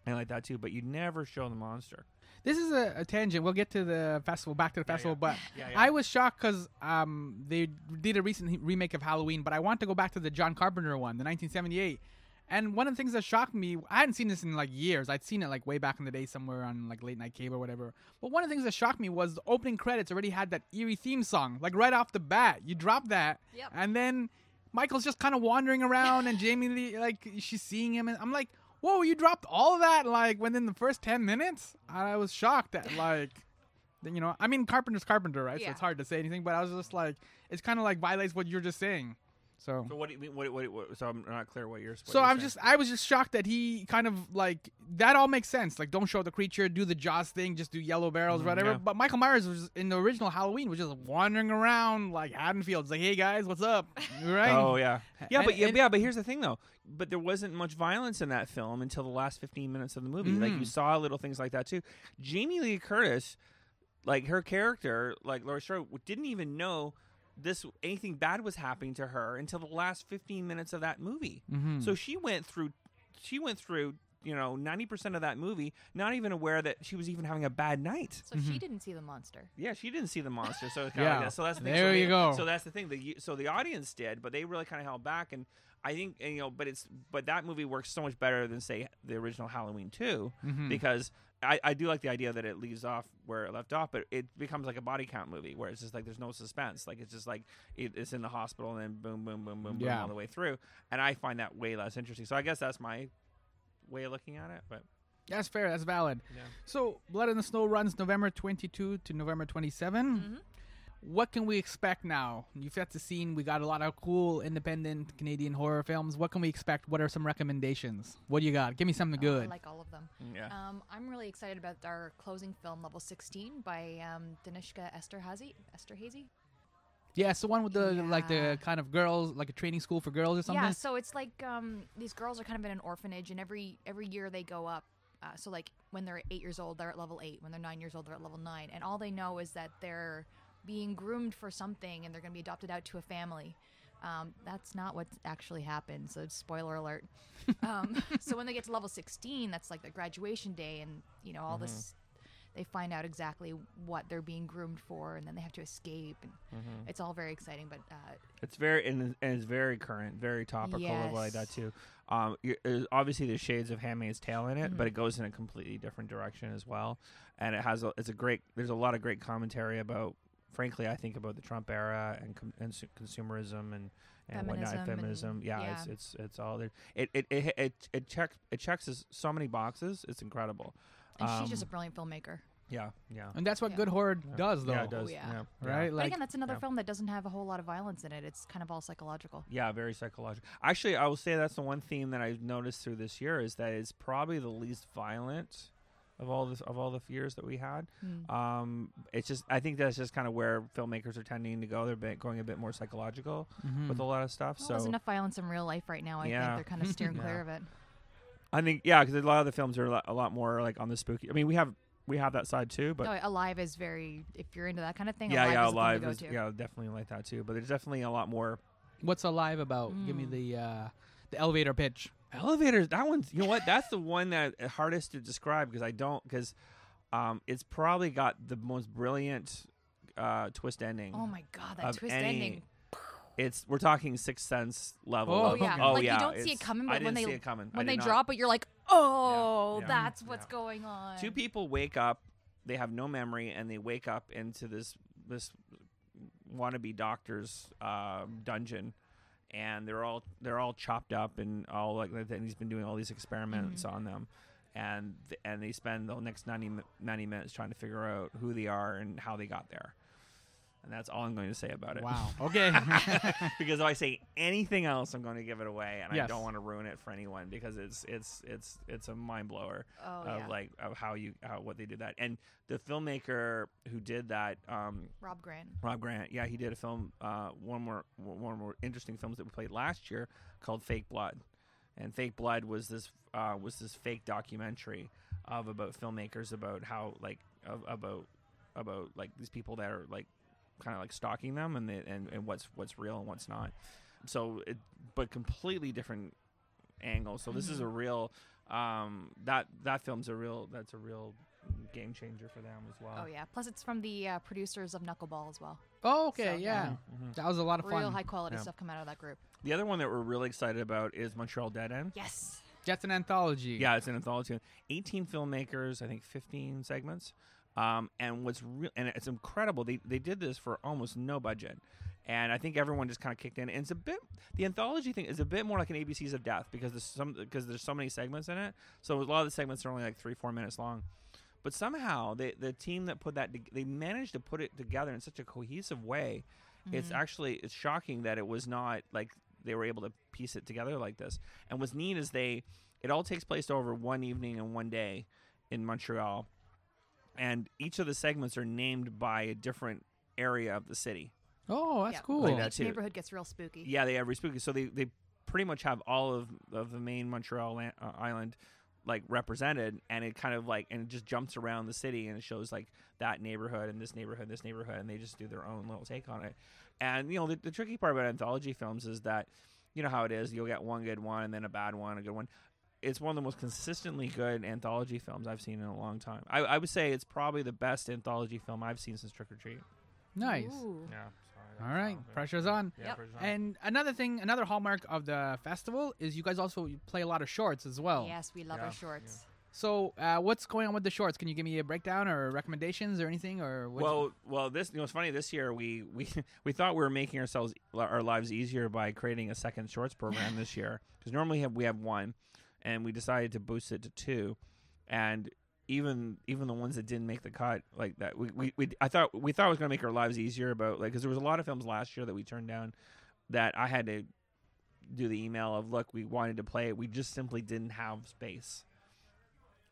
Speaker 4: and like that too. But you never show the monster.
Speaker 2: This is a, a tangent. We'll get to the festival, back to the festival,
Speaker 4: yeah.
Speaker 2: but
Speaker 4: Yeah, yeah.
Speaker 2: I was shocked because um, they did a recent remake of Halloween, but I want to go back to the John Carpenter one, the 1978. And one of the things that shocked me, I hadn't seen this in like years. I'd seen it like way back in the day somewhere on like late night cable or whatever. But one of the things that shocked me was the opening credits already had that eerie theme song, like right off the bat. You drop that,
Speaker 3: Yep.
Speaker 2: and then Michael's just kind of wandering around, and Jamie Lee, like she's seeing him, and I'm like, whoa, you dropped all of that like within the first ten minutes. I was shocked at like, you know, I mean Carpenter's Carpenter, right? So it's hard to say anything, but I was just like, it's kind of like violates what you're just saying. So.
Speaker 4: So what do you mean? What, what, what, so I'm not clear what you're. What
Speaker 2: So
Speaker 4: you're
Speaker 2: I'm
Speaker 4: saying.
Speaker 2: just I was just shocked that he kind of like that all makes sense. Like don't show the creature, do the Jaws thing, just do yellow barrels,
Speaker 4: Mhm,
Speaker 2: whatever.
Speaker 4: yeah.
Speaker 2: But Michael Myers was in the original Halloween was just wandering around like Haddonfield's like, hey guys, what's up? Right?
Speaker 4: Oh yeah, yeah,
Speaker 2: And-
Speaker 4: but yeah,
Speaker 2: and-
Speaker 4: yeah, but here's the thing though. But there wasn't much violence in that film until the last 15 minutes of the movie. Like you
Speaker 2: Mhm.
Speaker 4: saw little things like that too. Jamie Lee Curtis, like her character, like Laura Strode, didn't even know this anything bad was happening to her until the last 15 minutes of that movie.
Speaker 2: Mhm.
Speaker 4: So she went through, she went through, you know, 90% of that movie, not even aware that she was even having a bad night.
Speaker 3: So she didn't see the monster.
Speaker 4: Yeah, she didn't see the monster, so it's kind of
Speaker 2: Yeah.
Speaker 4: like that. So that's the thing.
Speaker 2: There
Speaker 4: so
Speaker 2: you
Speaker 4: they-
Speaker 2: go.
Speaker 4: So that's the thing. The so the audience did, but they really kind of held back, and I think and, you know, but it's but that movie works so much better than say the original Halloween two
Speaker 2: Mhm.
Speaker 4: because. I, I do like the idea that it leaves off where it left off, but it becomes like a body count movie where it's just like there's no suspense. Like it's just like it, it's in the hospital and then boom, boom, boom, boom, boom all the way through. And I find that way less interesting. So I guess that's my way of looking at it. But
Speaker 2: That's fair. That's valid.
Speaker 4: Yeah.
Speaker 2: So Blood in the Snow runs November 22 to November 27.
Speaker 3: Mhm.
Speaker 2: What can we expect now? You've set the scene. We got a lot of cool independent Canadian horror films. What can we expect? What are some recommendations? What do you got? Give me something
Speaker 3: Oh, I
Speaker 2: good.
Speaker 3: like all of them.
Speaker 4: Yeah.
Speaker 3: Um, I'm really excited about our closing film, Level 16, by um, Danishka Esterhazy. Esterhazy?
Speaker 2: yeah, it's the one with the like the kind of girls, like a training school for girls or something.
Speaker 3: Yeah, so it's like um, these girls are kind of in an orphanage, and every every year they go up. Uh, so like when they're eight years old, they're at level eight. When they're nine years old, they're at level nine, and all they know is that they're being groomed for something, and they're going to be adopted out to a family. Um, that's not what actually happened. So spoiler alert. um, so when they get to level sixteen, that's like their graduation day, and you know all this. They find out exactly what they're being groomed for, and then they have to escape. And It's all very exciting, but uh,
Speaker 4: It's very and, it's very current, very topical of like that too. Um, obviously there's shades of Handmaid's Tale in it,
Speaker 3: Mm-hmm.
Speaker 4: but it goes in a completely different direction as well. And it has a, it's a great. There's a lot of great commentary about, frankly, I think about the Trump era and, com- and su- consumerism and and whatnot,
Speaker 3: Feminism and-
Speaker 4: feminism. yeah, it's it's it's all there. It it it it, it checks it checks us so many boxes. It's incredible.
Speaker 3: and she's just a
Speaker 4: Um,
Speaker 3: brilliant filmmaker.
Speaker 4: yeah yeah.
Speaker 2: and that's what
Speaker 3: Yeah.
Speaker 2: good horror does, though.
Speaker 4: Yeah, it does.
Speaker 3: Oh, yeah.
Speaker 4: yeah.
Speaker 2: Right?
Speaker 4: Yeah.
Speaker 3: But
Speaker 2: Like,
Speaker 3: again, that's another
Speaker 4: yeah.
Speaker 3: film that doesn't have a whole lot of violence in it. It's kind of all psychological.
Speaker 4: Yeah, very psychological. Actually, I will say that's the one theme that I've noticed through this year is that it's probably the least violent of all this of all the fears that we had.
Speaker 3: Hmm.
Speaker 4: Um, it's just I think that's just kind of where filmmakers are tending to go. They're bit, going a bit more psychological
Speaker 2: mhm.
Speaker 4: with a lot of stuff.
Speaker 3: Well,
Speaker 4: so
Speaker 3: there's enough violence in real life right now. I
Speaker 4: Yeah.
Speaker 3: think they're kind of steering
Speaker 4: Yeah.
Speaker 3: clear of it.
Speaker 4: I think yeah, because a lot of the films are a lot, a lot more like on the spooky. I mean, we have we have that side too, but
Speaker 3: no, Alive is very. If you're into that kind of thing,
Speaker 4: yeah,
Speaker 3: Alive
Speaker 4: yeah,
Speaker 3: is the
Speaker 4: live
Speaker 3: thing
Speaker 4: is
Speaker 3: to
Speaker 4: yeah, definitely like that too. But there's definitely a lot more
Speaker 2: What's alive about? Give me
Speaker 3: Mm.
Speaker 2: the uh, the elevator pitch.
Speaker 4: Elevators. That one's. You know what? That's the one that uh, hardest to describe because I don't because um, it's probably got the most brilliant uh, twist ending.
Speaker 3: Oh my god, that
Speaker 4: of
Speaker 3: twist
Speaker 4: any-
Speaker 3: ending.
Speaker 4: It's we're talking Sixth Sense level.
Speaker 2: Oh,
Speaker 4: of-
Speaker 3: yeah,
Speaker 4: oh
Speaker 3: like
Speaker 4: yeah.
Speaker 3: you don't see it
Speaker 4: it's-
Speaker 3: coming,
Speaker 4: I
Speaker 3: but when
Speaker 4: didn't
Speaker 3: they
Speaker 4: see it coming.
Speaker 3: When
Speaker 4: did
Speaker 3: they
Speaker 4: not.
Speaker 3: drop it, you're like, oh,
Speaker 4: yeah.
Speaker 3: that's
Speaker 4: Yeah.
Speaker 3: what's going on.
Speaker 4: two people wake up. They have no memory, and they wake up into this this wannabe doctor's uh, dungeon, and they're all they're all chopped up and all like that. And he's been doing all these experiments
Speaker 3: Mm-hmm.
Speaker 4: on them, and and they spend the next 90, 90 minutes trying to figure out who they are and how they got there. And that's all I'm going to say about it.
Speaker 2: Wow. Okay.
Speaker 4: because if I say anything else, I'm going to give it away, and I don't want to ruin it for anyone because it's it's it's it's a mind blower
Speaker 3: oh
Speaker 4: of
Speaker 3: yeah,
Speaker 4: like of how you how what they did that. And the filmmaker who did that, um,
Speaker 3: Rob Grant.
Speaker 4: Rob Grant, yeah, he did a film, uh, one more one more interesting films that we played last year called Fake Blood, and Fake Blood was this uh, was this fake documentary of about filmmakers about how like of, about about like these people that are like kind of like stalking them and they, and and what's what's real and what's not. So, it, but completely different angle. So this is a real um, that that film's a real that's a real game changer for them as well.
Speaker 3: Oh yeah. Plus, it's from the uh, producers of Knuckleball as well.
Speaker 2: oh, okay.
Speaker 3: So,
Speaker 2: yeah.
Speaker 3: yeah.
Speaker 4: Mm-hmm.
Speaker 2: That was a lot of
Speaker 3: Real
Speaker 2: fun.
Speaker 3: high quality
Speaker 4: Yeah.
Speaker 3: stuff come out of that group.
Speaker 4: The other one that we're really excited about is Montreal Dead End.
Speaker 3: Yes.
Speaker 2: That's an anthology.
Speaker 4: Yeah, it's an anthology. 18 filmmakers, I think 15 segments. Um, and what's real, and it's incredible. They they did this for almost no budget, and I think everyone just kind of kicked in. And it's a bit the anthology thing is a bit more like an ABCs of Death because there's some because there's so many segments in it. So a lot of the segments are only like three four minutes long. But somehow they, the team that put that they managed to put it together in such a cohesive way. It's actually it's shocking that it was not like they were able to piece it together like this. And what's neat is they it all takes place over one evening and one day in Montreal. And each of the segments are named by a different area of the city.
Speaker 2: Oh, that's
Speaker 3: Yeah.
Speaker 2: cool.
Speaker 4: Like
Speaker 3: Each
Speaker 4: that too.
Speaker 3: neighborhood gets real spooky.
Speaker 4: Yeah, they have real spooky. So they, they pretty much have all of, of the main Montreal lan- uh, island like represented, and it kind of like and it just jumps around the city and it shows like that neighborhood and this neighborhood, this neighborhood, and they just do their own little take on it. And you know the, the tricky part about anthology films is that you know how it is. You'll get one good one and then a bad one, a good one. It's one of the most consistently good anthology films I've seen in a long time. I, I would say it's probably the best anthology film I've seen since Trick 'r Treat.
Speaker 2: Nice.
Speaker 3: Ooh.
Speaker 4: Yeah.
Speaker 2: All right. Pressure's on.
Speaker 3: Yep.
Speaker 2: And another thing, another hallmark of the festival is you guys also play a lot of shorts as well.
Speaker 3: Yes, we love
Speaker 4: Yeah,
Speaker 3: our shorts.
Speaker 2: So, uh, what's going on with the shorts? Can you give me a breakdown or recommendations or anything? Or what
Speaker 4: Well, well, this you know, it's funny. This year we we we thought we were making ourselves our lives easier by creating a second shorts program this year because normally have, we have one, and we decided to boost it to two, and even even the ones that didn't make the cut like that we, we, we I thought we thought it was going to make our lives easier about like because there was a lot of films last year that we turned down that I had to do the email of look we wanted to play it. We just simply didn't have space.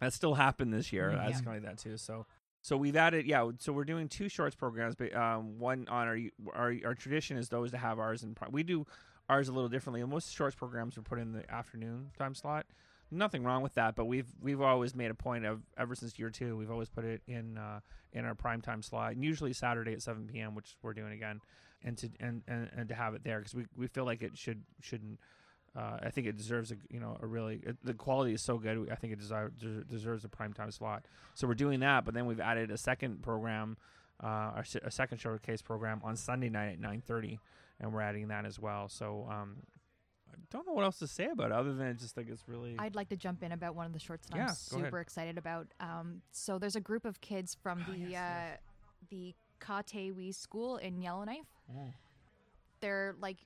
Speaker 4: That still happened this year.
Speaker 2: Mhm.
Speaker 4: that's kind of like that too. So so we've added yeah so we're doing two shorts programs but um one on our our, our tradition is those to have ours in pri- we do ours a little differently and most shorts programs are put in the afternoon time slot nothing wrong with that but we've we've always made a point of ever since year two we've always put it in uh in our prime time slot and usually saturday at 7 p.m which we're doing again and to and and, and to have it there because we, we feel like it should shouldn't uh, I think it deserves a you know a really it, the quality is so good. I think it desire, des- deserves a prime time slot. So we're doing that, but then we've added a second program, uh, our, a second showcase program on Sunday night at nine thirty, and we're adding that as well. So um, I don't know what else to say about it other than I just think it's really
Speaker 3: I'd like to jump in about one of the shorts that
Speaker 4: Yeah,
Speaker 3: I'm
Speaker 4: go ahead.
Speaker 3: super excited about. Um, so there's a group of kids from
Speaker 4: Oh,
Speaker 3: the
Speaker 4: yes, yes.
Speaker 3: uh, the Katewi school in Yellowknife.
Speaker 4: Mm.
Speaker 3: They're like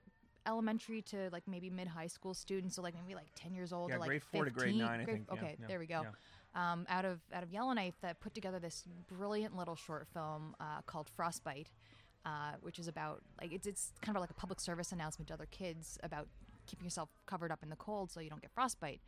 Speaker 3: elementary to like maybe mid high school students, so like maybe like 10 years old
Speaker 4: yeah
Speaker 3: or like
Speaker 4: grade four to grade
Speaker 3: 15
Speaker 4: nine. I think.
Speaker 3: Okay,
Speaker 4: yeah,
Speaker 3: there we go.
Speaker 4: yeah.
Speaker 3: Um, out of out of Yellowknife that put together this brilliant little short film uh, called Frostbite, uh, which is about like it's it's kind of like a public service announcement to other kids about keeping yourself covered up in the cold so you don't get frostbite.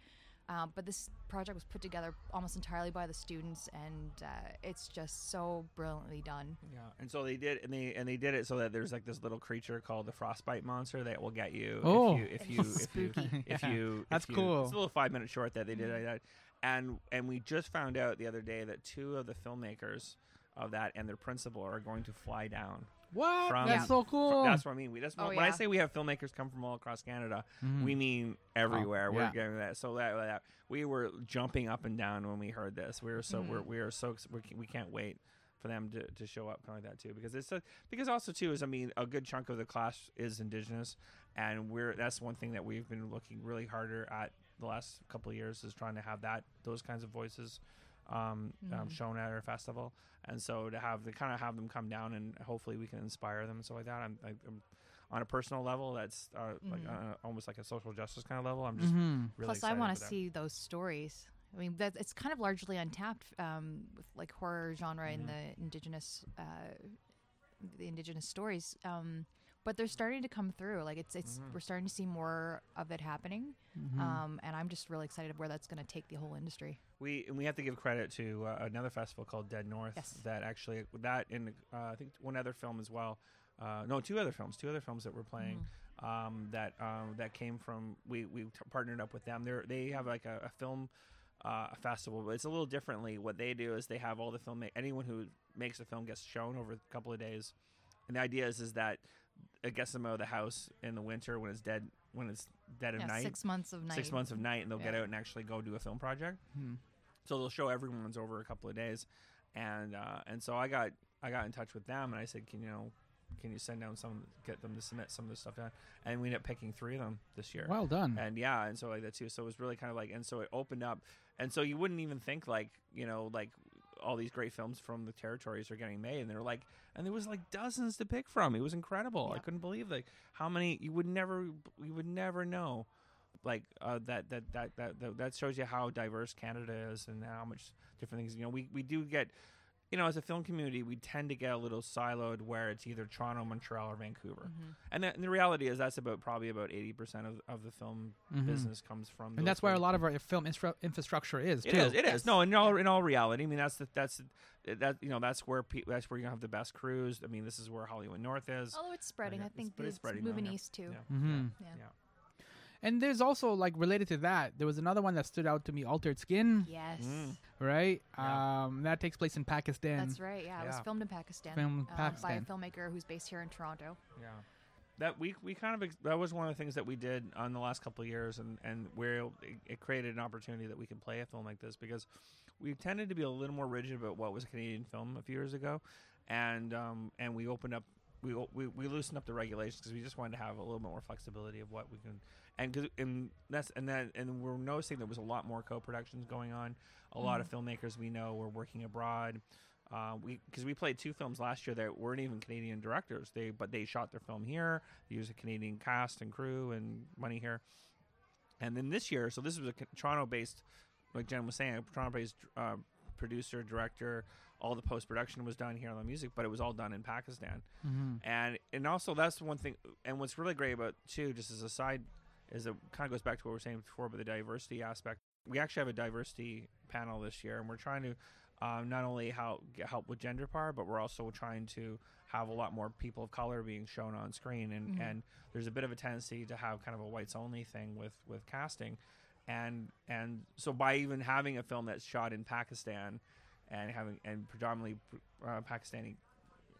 Speaker 3: Um, but this project was put together almost entirely by the students, and uh, it's just so brilliantly done.
Speaker 4: Yeah, and so they did, and they and they did it so that there's like this little creature called the frostbite monster that will get you
Speaker 2: Oh.
Speaker 4: if you if you if you
Speaker 3: Spooky.
Speaker 4: if
Speaker 2: Yeah,
Speaker 4: you
Speaker 2: that's
Speaker 4: if you-
Speaker 2: cool.
Speaker 4: It's a little five minute short that they did like that, and and we just found out the other day that two of the filmmakers of that and their principal are going to fly down.
Speaker 2: What?
Speaker 4: From-
Speaker 2: That's so cool.
Speaker 4: That's what I mean. We that's
Speaker 3: Oh,
Speaker 4: when I say we have filmmakers come from all across Canada,
Speaker 2: Mhm.
Speaker 4: we mean everywhere. We're
Speaker 2: yeah.
Speaker 4: getting that. So that, that we were jumping up and down when we heard this. We were so we're,
Speaker 3: Mhm.
Speaker 4: we are so we're, we can't wait for them to, to show up kind of like that too because it's a, because also too is I mean a good chunk of the class is indigenous and we're that's one thing that we've been looking really harder at the last couple of years is trying to have that those kinds of voices um, um,
Speaker 3: Mhm.
Speaker 4: shown at our festival and so to have to kind of have them come down and hopefully we can inspire them and so like that I'm, I, I'm on a personal level that's uh, like
Speaker 3: Mhm.
Speaker 4: uh, almost like a social justice kind of level I'm just
Speaker 2: Mhm.
Speaker 4: really
Speaker 3: Plus, I want to see those stories. I mean, that it's kind of largely untapped um, with like horror genre in
Speaker 4: Mhm.
Speaker 3: the indigenous, uh, the indigenous stories. Um, but they're starting to come through. Like it's it's
Speaker 4: Mhm.
Speaker 3: we're starting to see more of it happening.
Speaker 2: Mhm.
Speaker 3: Um, and I'm just really excited of where that's going to take the whole industry.
Speaker 4: We and we have to give credit to uh, another festival called Dead North
Speaker 3: Yes.
Speaker 4: that actually that and uh, I think one other film as well. Uh, no, two other films, two other films that we're playing um, that um, that came from we we t- partnered up with them. They they have like a, a film uh, festival, but it's a little differently. What they do is they have all the film anyone who makes a film gets shown over a couple of days, and the idea is is that it gets them out of the house in the winter when it's dead when it's dead of
Speaker 3: Yeah,
Speaker 4: night,
Speaker 3: six months of night.
Speaker 4: six months of night, and they'll get out and actually go do a film project.
Speaker 2: Mhm.
Speaker 4: So they'll show everyone's over a couple of days, and uh, and so I got I got in touch with them and I said, can you know, can you send down some, get them to submit some of this stuff down, and we ended up picking three of them this year.
Speaker 2: Well done.
Speaker 4: And yeah, and so like that too. So it was really kind of like, and so it opened up, and so you wouldn't even think like you know like all these great films from the territories are getting made, and they're like, and there was like dozens to pick from. It was incredible. I couldn't believe like how many you would never you would never know. Like uh, that, that, that that that that shows you how diverse Canada is and how much different things. You know, we we do get, you know, as a film community, we tend to get a little siloed where it's either Toronto, Montreal, or Vancouver.
Speaker 3: Mhm.
Speaker 4: And, that, and the reality is that's about probably about eighty percent of, of the film
Speaker 2: Mhm.
Speaker 4: business comes from.
Speaker 2: and that's where a lot of our film infra- infrastructure is
Speaker 4: It
Speaker 2: too.
Speaker 4: is. It is. No, in all in all reality, I mean that's the, that's that you know that's where pe- that's where you're gonna have the best crews. I mean this is where Hollywood North is.
Speaker 3: Although it's spreading,
Speaker 4: yeah,
Speaker 3: I think
Speaker 4: but it's
Speaker 3: it's,
Speaker 4: spreading
Speaker 3: moving
Speaker 4: yeah.
Speaker 3: east too.
Speaker 4: Yeah.
Speaker 2: Mhm.
Speaker 3: Yeah.
Speaker 4: Yeah.
Speaker 2: And there's also like related to that, there was another one that stood out to me, Altered Skin,
Speaker 3: Yes.
Speaker 4: Mm.
Speaker 2: right?
Speaker 4: Yeah.
Speaker 2: Um, that takes place in Pakistan.
Speaker 3: That's right. Yeah, it was filmed in Pakistan,
Speaker 2: Filmed
Speaker 3: uh,
Speaker 2: Pakistan.
Speaker 3: by a filmmaker who's based here in Toronto.
Speaker 4: Yeah. That we we kind of ex- that was one of the things that we did on the last couple of years, and and where it, it created an opportunity that we could play a film like this because we tended to be a little more rigid about what was a Canadian film a few years ago, and um and we opened up. We, we, we loosened up the regulations because we just wanted to have a little bit more flexibility of what we can and and that's and that and we're noticing there was a lot more co-productions going on a lot of filmmakers we know were working abroad uh, we because we played two films last year that weren't even Canadian directors. They but they shot their film here. They used a Canadian cast and crew and money here. And then this year, so this was a Toronto-based, like Jen was saying, a Toronto-based uh, producer, director, all the post production was done here on the music, but it was all done in Pakistan.
Speaker 2: Mm-hmm.
Speaker 4: And and also that's one thing. And what's really great about too, just as a side, is it kind of goes back to what we were saying before, but the diversity aspect. We actually have a diversity panel this year, and we're trying to um, not only help help with gender part, but we're also trying to have a lot more people of color being shown on screen. And
Speaker 3: Mhm.
Speaker 4: and there's a bit of a tendency to have kind of a whites only thing with with casting, and and so by even having a film that's shot in Pakistan, and having and predominantly uh, Pakistani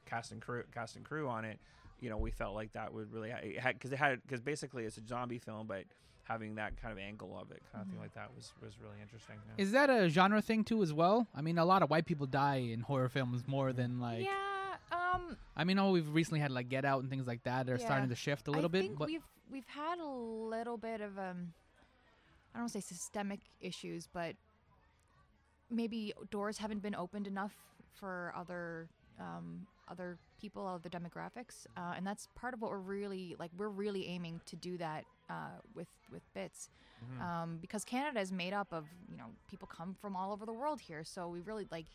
Speaker 4: cast and crew cast and crew on it, you know, we felt like that would really because it had because it had because basically it's a zombie film, but having that kind of angle of it, kind of thing
Speaker 3: Mhm.
Speaker 4: like that was was really interesting. yeah.
Speaker 2: Is that a genre thing too as well? I mean, a lot of white people die in horror films more than like.
Speaker 3: yeah. Um.
Speaker 2: I mean, oh, we've recently had like Get Out and things like that. They're
Speaker 3: Yeah.
Speaker 2: starting to shift a little bit,
Speaker 3: think
Speaker 2: but
Speaker 3: we've we've had a little bit of um. I don't want to say systemic issues, but maybe doors haven't been opened enough for other um, other people, other demographics, uh, and that's part of what we're really like. We're really aiming to do that uh, with with bits,
Speaker 4: Mhm.
Speaker 3: um, because Canada is made up of you know people come from all over the world here, so we really like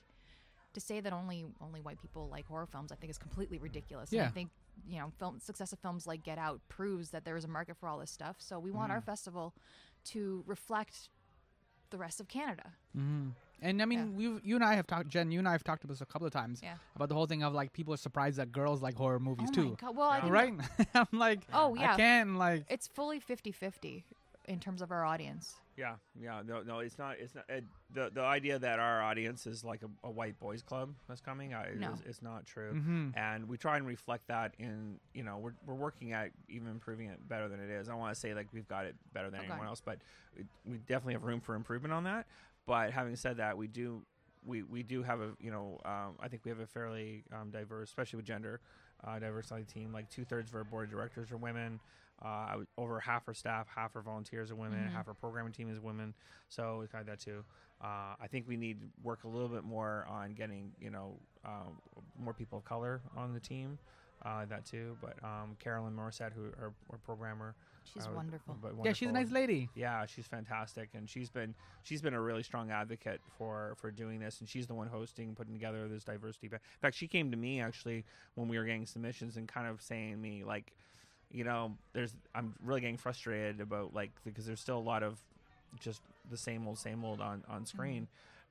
Speaker 3: to say that only only white people like horror films. I think is completely ridiculous. And
Speaker 2: Yeah.
Speaker 3: I think you know film success of films like Get Out proves that there is a market for all this stuff. So we want our
Speaker 2: Mm-hmm.
Speaker 3: festival to reflect the rest of Canada.
Speaker 2: hmm And I mean, you you and I have talked, Jen. You and I have talked about this a couple of times
Speaker 3: Yeah.
Speaker 2: about the whole thing of like people are surprised that girls like horror movies
Speaker 3: oh
Speaker 2: too,
Speaker 3: my god! Well, I
Speaker 2: right? I'm like,
Speaker 3: Oh yeah,
Speaker 2: I can't like.
Speaker 3: it's fully 50-50 in terms of our audience.
Speaker 4: Yeah, yeah, no, no, it's not. It's not uh, the the idea that our audience is like a, a white boys club that's coming. Uh,
Speaker 3: No.
Speaker 4: is, is not true.
Speaker 2: hmm
Speaker 4: and we try and reflect that in you know we're, we're working at even improving it better than it is i don't want to say like we've got it better than
Speaker 3: Okay.
Speaker 4: anyone else but we, we definitely have room for improvement on that but having said that we do we, we do have a you know um, i think we have a fairly um, diverse especially with gender uh, diverse on the team like two-thirds of our board of directors are women uh, over half our staff half our volunteers are women
Speaker 3: Mhm.
Speaker 4: half our programming team is women so we kind of that too uh, I think we need to work a little bit more on getting, you know, um, more people of color on the team. Uh, that too, but um, Carolyn Mauricette, who our, our programmer,
Speaker 3: She's
Speaker 4: uh,
Speaker 3: wonderful.
Speaker 4: but
Speaker 2: Yeah, she's a nice lady.
Speaker 4: Yeah, she's fantastic, and she's been she's been a really strong advocate for for doing this, and she's the one hosting, putting together this diversity. In fact, she came to me actually when we were getting submissions and kind of saying to me like, you know, there's I'm really getting frustrated about like because there's still a lot of just the same old same old on on screen.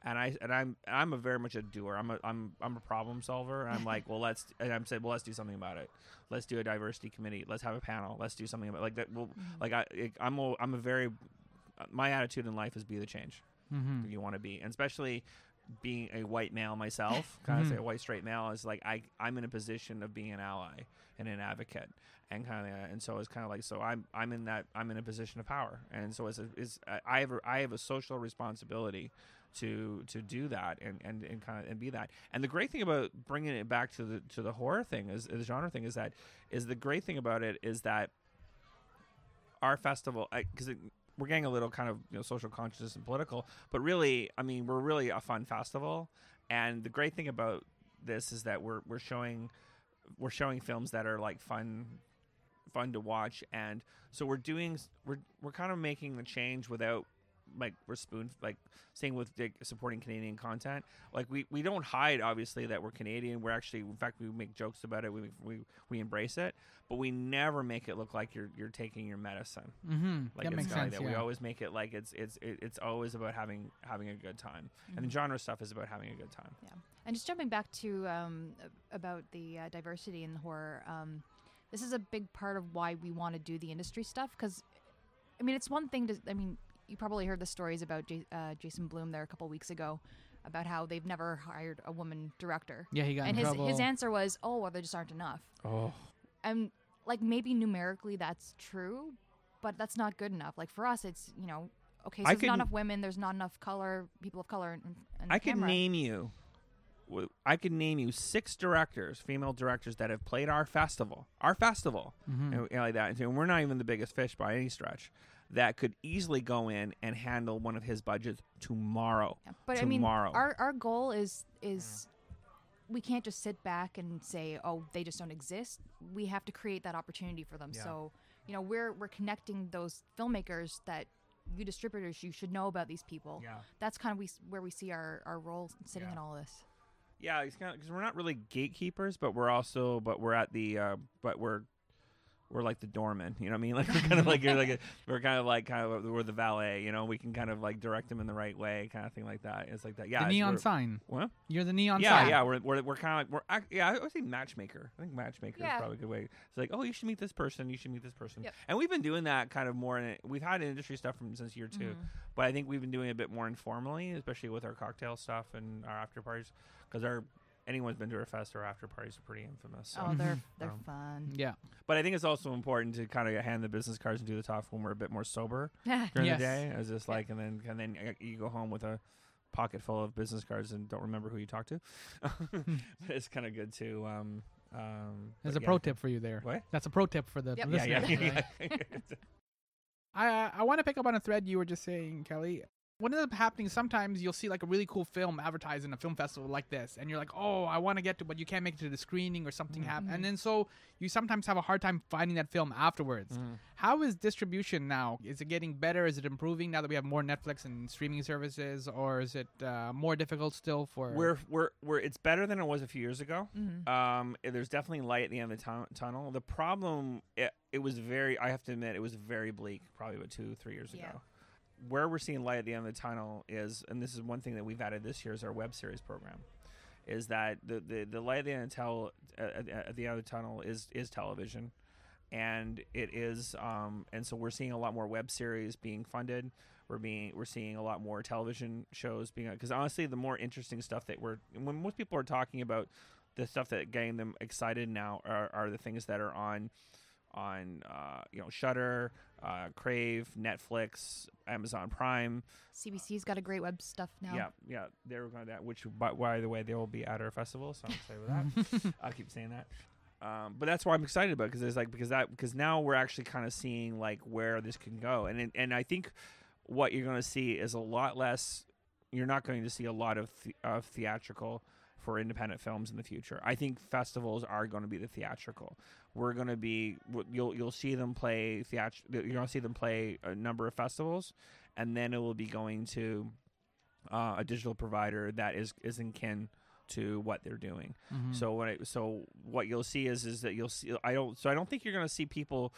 Speaker 4: And I and I'm I'm a very much a doer. I'm a I'm I'm a problem solver. And I'm like, well, let's and I'm saying, well, let's do something about it. Let's do a diversity committee. Let's have a panel. Let's do something about like that. Well,
Speaker 3: Mhm.
Speaker 4: like I it, I'm a, I'm a very my attitude in life is be the change
Speaker 2: Mm-hmm.
Speaker 4: you want to be, and especially being a white male myself, kind of say a white straight male is like I I'm in a position of being an ally and an advocate, and kind of and so it's kind of like so I'm I'm in that I'm in a position of power, and so it's a, is I have a, I have a social responsibility to to do that and and, and kind of and be that. And the great thing about bringing it back to the to the horror thing is the genre thing is that is the great thing about it is that our festival because we're getting a little kind of you know social consciousness and political, but really, I mean, we're really a fun festival. And the great thing about this is that we're we're showing we're showing films that are like fun fun to watch and so we're doing we're we're kind of making the change without like we're spoon like staying with like, supporting Canadian content. Like we, we don't hide obviously that we're Canadian. We're actually in fact we make jokes about it. We we we embrace it, but we never make it look like you're you're taking your medicine.
Speaker 2: Mm-hmm.
Speaker 4: Like
Speaker 2: that
Speaker 4: it's
Speaker 2: makes
Speaker 4: kinda
Speaker 2: sense.
Speaker 4: that. We always make it like it's it's it's always about having having a good time, and
Speaker 3: Mhm.
Speaker 4: the genre stuff is about having a good time.
Speaker 3: Yeah, and just jumping back to um, about the uh, diversity in horror, um, this is a big part of why we want to do the industry stuff. Because, I mean, it's one thing to. I mean, you probably heard the stories about J- uh, Jason Blum there a couple weeks ago, about how they've never hired a woman director,
Speaker 2: yeah, he got
Speaker 3: and
Speaker 2: in
Speaker 3: his
Speaker 2: trouble.
Speaker 3: his answer was, "Oh, well, there just aren't enough."
Speaker 4: Oh,
Speaker 3: And like maybe numerically that's true, but that's not good enough. Like for us, it's you know. Okay, so
Speaker 4: I
Speaker 3: there's not enough women. There's not enough color, people of color, in, in
Speaker 4: I could name you. I could name you six directors, female directors that have played our festival, our festival,
Speaker 2: Mhm.
Speaker 4: and, and like that. And we're not even the biggest fish by any stretch. That could easily go in and handle one of his budgets tomorrow.
Speaker 3: Yeah, But
Speaker 4: tomorrow.
Speaker 3: I mean, our our goal is is we can't just sit back and say, "Oh, they just don't exist." We have to create that opportunity for them.
Speaker 4: Yeah.
Speaker 3: So, you know, we're we're connecting those filmmakers that you distributors, you should know about these people.
Speaker 4: Yeah.
Speaker 3: That's kind of we, where we see our, our role sitting
Speaker 4: Yeah.
Speaker 3: in all this.
Speaker 4: Yeah, it's kind of because we're not really gatekeepers, but we're also but we're at the uh, but we're we're like the doorman. You know what I mean? Like we're kind of like you're like a, we're kind of like kind of we're the valet. You know, we can kind of like direct them in the right way, kind of thing like that. It's like that. Yeah,
Speaker 2: the neon sign.
Speaker 4: What?
Speaker 2: You're the neon
Speaker 4: yeah,
Speaker 2: sign.
Speaker 4: yeah, we're we're, we're kind of like we're ac- yeah. I would say matchmaker. I think matchmaker is probably a good way. It's like oh, you should meet this person. You should meet this person.
Speaker 3: Yep.
Speaker 4: And we've been doing that kind of more. In it. We've had industry stuff from since year 2
Speaker 3: Mhm.
Speaker 4: but I think we've been doing it a bit more informally, especially with our cocktail stuff and our after parties, because our anyone's been to our fest, our after parties are pretty infamous. So.
Speaker 3: Oh, they're they're
Speaker 4: Um,
Speaker 3: fun.
Speaker 2: Yeah.
Speaker 4: But I think it's also important to kind of hand the business cards and do the talk when we're a bit more sober during
Speaker 2: Yes.
Speaker 4: the day, as just
Speaker 3: Yeah.
Speaker 4: like, and then and then uh, you go home with a pocket full of business cards and don't remember who you talked to. but it's kind of good to. Um, um,
Speaker 2: There's a
Speaker 4: yeah.
Speaker 2: pro tip for you there.
Speaker 4: What?
Speaker 2: That's a pro tip for the
Speaker 3: Yep.
Speaker 4: Yeah,
Speaker 2: listeners.
Speaker 4: yeah,
Speaker 2: right?
Speaker 4: yeah.
Speaker 2: I uh, I want to pick up on a thread you were just saying, Kelly. What ends up happening sometimes you'll see like a really cool film advertised in a film festival like this, and you're like, oh, I want to get to, but you can't make it to the screening or something happen,
Speaker 3: Mhm.
Speaker 2: and then so you sometimes have a hard time finding that film afterwards.
Speaker 4: Mhm.
Speaker 2: How is distribution now? Is it getting better? Is it improving now that we have more Netflix and streaming services, or is it uh, more difficult still for?
Speaker 4: We're we're we're it's better than it was a few years ago.
Speaker 3: Mhm.
Speaker 4: Um, there's definitely light at the end of the tun- tunnel. The problem, it, it was very. I have to admit, it was very bleak. Probably about two, three years
Speaker 3: Yeah.
Speaker 4: ago. Where we're seeing light at the end of the tunnel is, and this is one thing that we've added this year, is our web series program. Is that the the, the light at the end of the tunnel, at, at the end of the tunnel is is television, and it is um and so we're seeing a lot more web series being funded. We're being we're seeing a lot more television shows being because honestly, the more interesting stuff that we're when most people are talking about the stuff that getting them excited now are, are the things that are on on uh, you know Shudder, uh, Crave, Netflix, Amazon Prime.
Speaker 3: CBC's got a great web stuff now.
Speaker 4: Yeah, yeah, they're going to that. Which by, by the way, they will be at our festival, so I'm excited with that. I'll keep saying that. Um, but that's why I'm excited about because it's like because that because now we're actually kind of seeing like where this can go, and it, and I think what you're going to see is a lot less. You're not going to see a lot of the, of theatrical for independent films in the future. I think festivals are going to be the theatrical. We're going to be you'll you'll see them play theatr. You're going to see them play a number of festivals, and then it will be going to uh, a digital provider that is is in kin to what they're doing.
Speaker 2: Mhm.
Speaker 4: So what I, so what you'll see is is that you'll see I don't so I don't think you're going to see people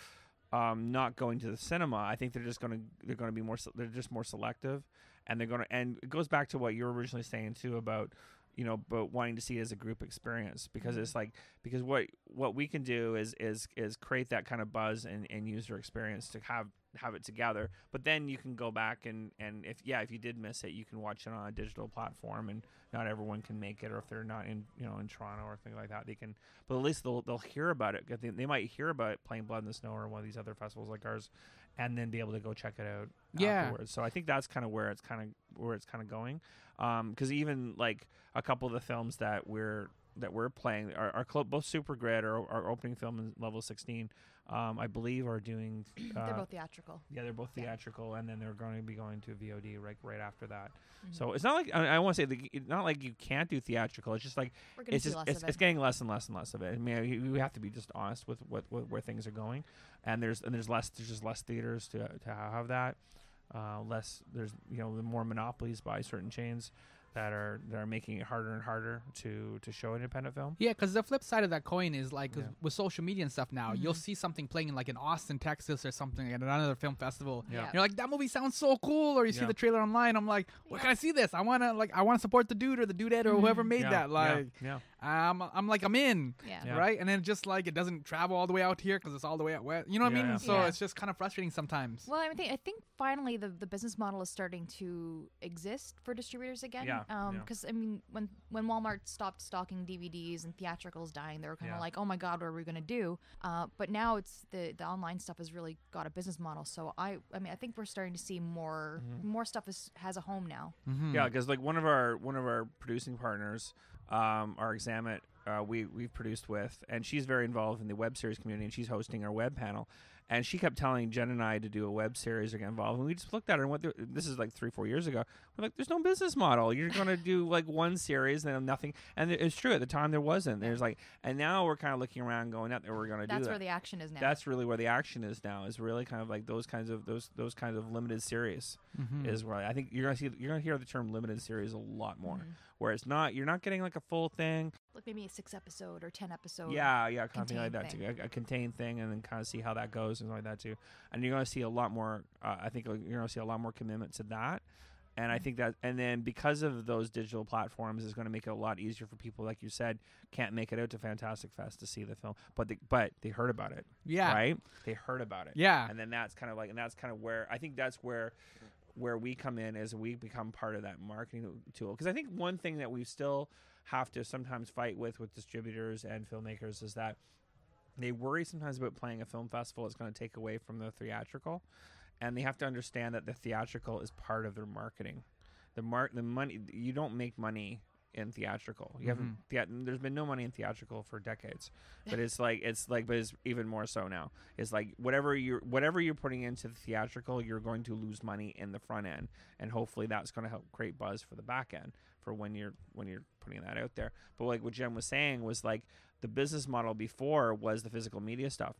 Speaker 4: um, not going to the cinema. I think they're just going to they're going to be more they're just more selective, and they're going to and it goes back to what you were originally saying too about you know but wanting to see it as a group experience because it's mm-hmm. like because what what we can do is is is create that kind of buzz and, and user experience to have have it together. But then you can go back and and if yeah if you did miss it you can watch it on a digital platform and not everyone can make it or if they're not in you know in toronto or things like that they can but at least they'll they'll hear about it. They, they might hear about it playing blood in the snow or one of these other festivals like ours and then be able to go check it out
Speaker 2: Yeah.
Speaker 4: afterwards so i think that's kind of where it's kind of where it's kind of going um, because even like a couple of the films that we're that we're playing are, are clo- both super grid or our opening film in level 16 um, i believe are doing uh,
Speaker 3: They're both theatrical.
Speaker 4: yeah, they're both
Speaker 3: Yeah.
Speaker 4: theatrical, and then they're going to be going to VOD right right after that.
Speaker 3: Mhm.
Speaker 4: So it's not like I, I want to say the, it's not like you can't do theatrical. It's just like it's just it's,
Speaker 3: of
Speaker 4: it's getting less and less and less of it. I mean, you- we have to be just honest with what, what where things are going, and there's and there's less there's just less theaters to to have that. Uh, less there's you know the more monopolies by certain chains that are that are making it harder and harder to to show independent film.
Speaker 2: Yeah, because the flip side of that coin is like 'cause
Speaker 4: Yeah.
Speaker 2: with social media and stuff now, you'll
Speaker 3: Mhm.
Speaker 2: see something playing in like in Austin, Texas, or something at another film festival.
Speaker 4: Yeah.
Speaker 3: Yeah.
Speaker 2: You're like, that movie sounds so cool, or you see the trailer online. I'm like, where can I see this? I wanna like, I wanna support the dude or the dudette or whoever
Speaker 3: Mhm.
Speaker 2: made
Speaker 4: yeah,
Speaker 2: that. Like,
Speaker 4: yeah,
Speaker 2: um, I'm like, I'm in,
Speaker 3: Yeah.
Speaker 4: Yeah.
Speaker 2: right? And then just like it doesn't travel all the way out here because it's all the way out west. You know what
Speaker 4: Yeah,
Speaker 2: I mean?
Speaker 4: yeah.
Speaker 2: So
Speaker 3: Yeah.
Speaker 2: it's just kind of frustrating sometimes.
Speaker 3: Well, I think I think finally the, the business model is starting to exist for distributors again.
Speaker 4: Yeah,
Speaker 3: Um,
Speaker 4: yeah.
Speaker 3: because I mean, when when Walmart stopped stocking DVDs and theatricals dying, they were kind of
Speaker 4: Yeah.
Speaker 3: like, oh my god, what are we gonna do? Uh, but now it's the the online stuff has really got a business model. So I I mean I think we're starting to see more
Speaker 4: Mm-hmm.
Speaker 3: more stuff is has a home now.
Speaker 2: Mhm.
Speaker 4: Yeah, because like one of our one of our producing partners, um, our Examit uh, we we've produced with, and she's very involved in the web series community, and she's hosting our web panel. And she kept telling Jen and I to do a web series or get involved, and we just looked at her and what the, this is like three four years ago. We're like, there's no business model. You're going to do like one series and then nothing. And it's true at the time there wasn't. There's like, and now we're kind of looking around, going, "That we're going to do
Speaker 3: That's
Speaker 4: that."
Speaker 3: where the action is now.
Speaker 4: That's really where the action is now. Is really kind of like those kinds of those those kinds of limited series
Speaker 2: Mhm.
Speaker 4: is where I think you're gonna see you're gonna hear the term limited series a lot more.
Speaker 3: Mhm.
Speaker 4: Where it's not you're not getting like a full thing.
Speaker 3: like maybe a six episode or ten episode.
Speaker 4: yeah, yeah, kind of thing like that
Speaker 3: contained
Speaker 4: too. A, a contained thing, and then kind of see how that goes and like that too. And you're gonna see a lot more. Uh, I think you're gonna see a lot more commitment to that. And I
Speaker 3: Mhm.
Speaker 4: think that, and then because of those digital platforms, is going to make it a lot easier for people, like you said, can't make it out to Fantastic Fest to see the film, but they, but they heard about it,
Speaker 2: Yeah.
Speaker 4: right? They heard about it,
Speaker 2: Yeah.
Speaker 4: and then that's kind of like and that's kind of where i think that's where where we come in as we become part of that marketing tool. Because i think one thing that we still have to sometimes fight with with distributors and filmmakers is that they worry sometimes about playing a film festival it's going to take away from the theatrical and they have to understand that the theatrical is part of their marketing. The mark the money you don't make money in theatrical. You haven't mm-hmm. thea- there's been no money in theatrical for decades but it's like it's like but it's even more so now. It's like whatever you're whatever you're putting into the theatrical you're going to lose money in the front end and hopefully that's going to help create buzz for the back end for when you're when you're putting that out there. But like what jen was saying was like the business model before was the physical media stuff.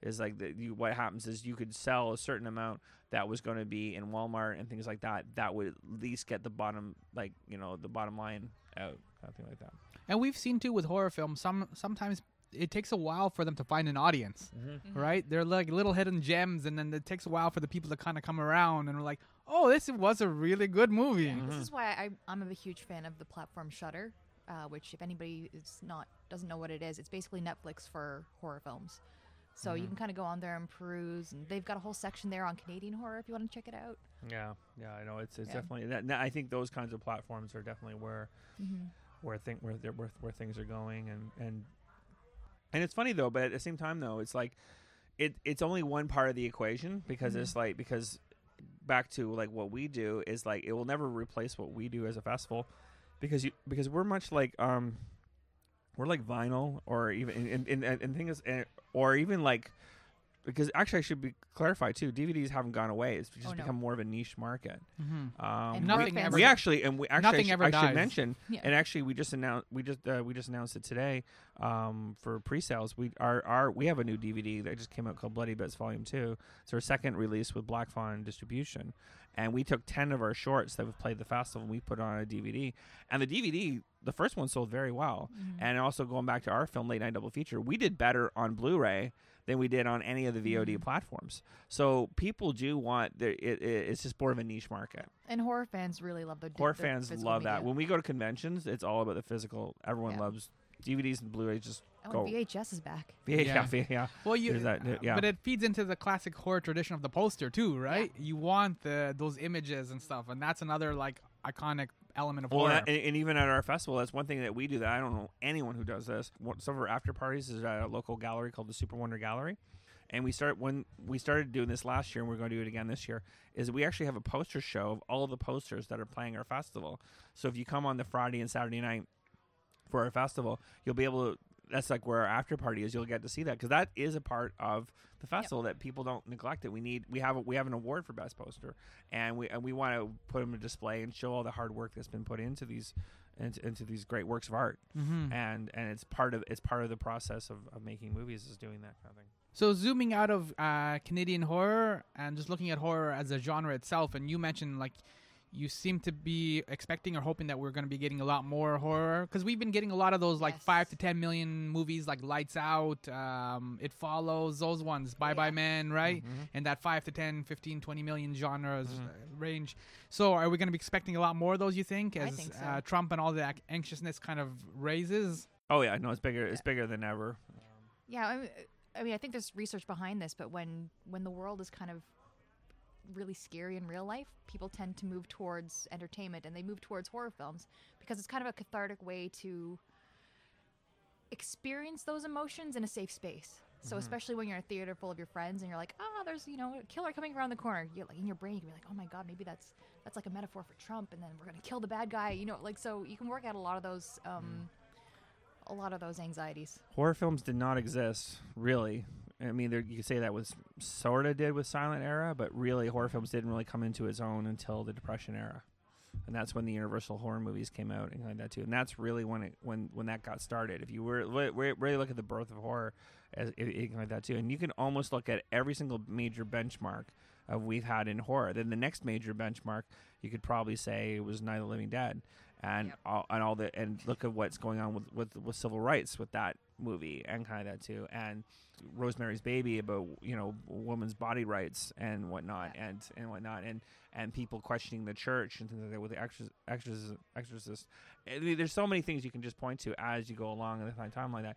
Speaker 4: Is like the, you, what happens is you could sell a certain amount that was going to be in walmart and things like that that would at least get the bottom like you know the bottom line out kind of thing like that
Speaker 2: And we've seen too with horror films. Some sometimes it takes a while for them to find an audience, mm-hmm. Mm-hmm. right? They're like little hidden gems, and then it takes a while for the people to kind of come around and we're like, "Oh, this was a really good movie."
Speaker 3: This mm-hmm. is why I, I'm a huge fan of the platform Shudder, uh, which if anybody is not doesn't know what it is, it's basically Netflix for horror films. So you can kind of go on there and peruse, and they've got a whole section there on Canadian horror if you want to check it out.
Speaker 4: Yeah, yeah, I know. It's it's
Speaker 3: Yeah.
Speaker 4: definitely that. I think those kinds of platforms are definitely where mm-hmm. where think where where where things are going, and and and it's funny though. But at the same time, though, it's like it it's only one part of the equation because it's mm-hmm. like because back to like what we do is like it will never replace what we do as a festival because you because we're much like um we're like vinyl or even and and, and, and thing is and, or even like because actually I should be clarified too DVDs haven't gone away. It's just
Speaker 3: Oh, no.
Speaker 4: become more of a niche market.
Speaker 2: Mhm.
Speaker 4: um,
Speaker 2: Nothing
Speaker 3: horror fans-
Speaker 2: ever-
Speaker 4: we actually and we actually I, should,
Speaker 2: ever
Speaker 4: I should mention
Speaker 3: Yeah.
Speaker 4: and actually we just announced we just uh, we just announced it today um, for pre-sales. We our our we have a new DVD that just came out called Bloody Bits Volume 2 it's our second release with Black Fawn distribution. And we took 10 of our shorts that have played the festival and we put on a DVD and the DVD the first one sold very well. And also going back to our film Late Night Double Feature we did better on Blu-ray than we did on any of the VOD
Speaker 3: Mhm.
Speaker 4: platforms so people do want the, it, it, it's just more of a niche market
Speaker 3: And horror fans really love the
Speaker 4: Horror
Speaker 3: the
Speaker 4: fans
Speaker 3: physical
Speaker 4: love that. When we go to conventions, it's all about the physical. Everyone
Speaker 3: Yeah.
Speaker 4: loves DVDs and Blu-rays. Just
Speaker 3: Oh,
Speaker 4: go.
Speaker 3: VHS is back.
Speaker 4: Yeah, yeah,
Speaker 2: Yeah.
Speaker 4: yeah.
Speaker 2: Well, you,
Speaker 4: that,
Speaker 2: uh,
Speaker 4: yeah.
Speaker 2: but it feeds into the classic horror tradition of the poster too, right? You want the those images and stuff, and that's another like iconic element of
Speaker 4: Well,
Speaker 2: horror.
Speaker 4: and, and even at our festival, that's one thing that we do that I don't know anyone who does this. Some of our after parties is at a local gallery called the Super Wonder Gallery, and we start when we started doing this last year, and we're going to do it again this year. Is we actually have a poster show of all the posters that are playing our festival. So if you come on the Friday and Saturday night for our festival, you'll be able to. That's like where our after party is. You'll get to see that because that is a part of the festival that people don't neglect. It. We need. We have. A, we have an award for best poster, and we and we want to put them in display and show all the hard work that's been put into these into, into these great works of art.
Speaker 2: Mhm.
Speaker 4: And and it's part of it's part of the process of, of making movies is doing that kind of thing.
Speaker 2: So zooming out of uh, Canadian horror and just looking at horror as a genre itself, and you mentioned like you seem to be expecting or hoping that we're going to be getting a lot more horror because we've been getting a lot of those like
Speaker 3: Yes.
Speaker 2: five to ten million movies like Lights Out, um, It Follows, those ones, Bye Bye Man, right?
Speaker 4: Mm-hmm.
Speaker 2: And that 5 to 10, 15, 20 million genres uh, range. So are we going to be expecting a lot more of those, you think,
Speaker 3: I
Speaker 2: as
Speaker 3: think so.
Speaker 2: uh, Trump and all the anxiousness kind of raises?
Speaker 4: Oh yeah, no, it's bigger. It's bigger than ever.
Speaker 3: Yeah, I mean, I mean, I think there's research behind this, but when when the world is kind of really scary in real life, people tend to move towards entertainment and they move towards horror films because it's kind of a cathartic way to experience those emotions in a safe space. So especially when you're in a theater full of your friends and you're like, ah, there's you know a killer coming around the corner. You're like in your brain, you can be like, oh my god, maybe that's that's like a metaphor for Trump, and then we're gonna kill the bad guy. You know, like so you can work out a lot of those. Um, a lot of those anxieties.
Speaker 4: horror films did not exist really. I mean, there, you could say that was sort of did with silent era, but really horror films didn't really come into its own until the Depression era, and that's when the Universal horror movies came out and like that too. And that's really when it when when that got started. If you were really look at the birth of horror as like that too, and you can almost look at every single major benchmark of we've had in horror. Then the next major benchmark you could probably say it was Night of the Living Dead, and
Speaker 3: Yep.
Speaker 4: all, and all the and look at what's going on with, with with civil rights with that movie and kind of that too, and Rosemary's Baby about you know women's body rights and whatnot
Speaker 3: Yeah.
Speaker 4: and and whatnot and and people questioning the church and things like that with the exorcist, exorcist, exorcist. I mean, there's so many things you can just point to as you go along in the time like that.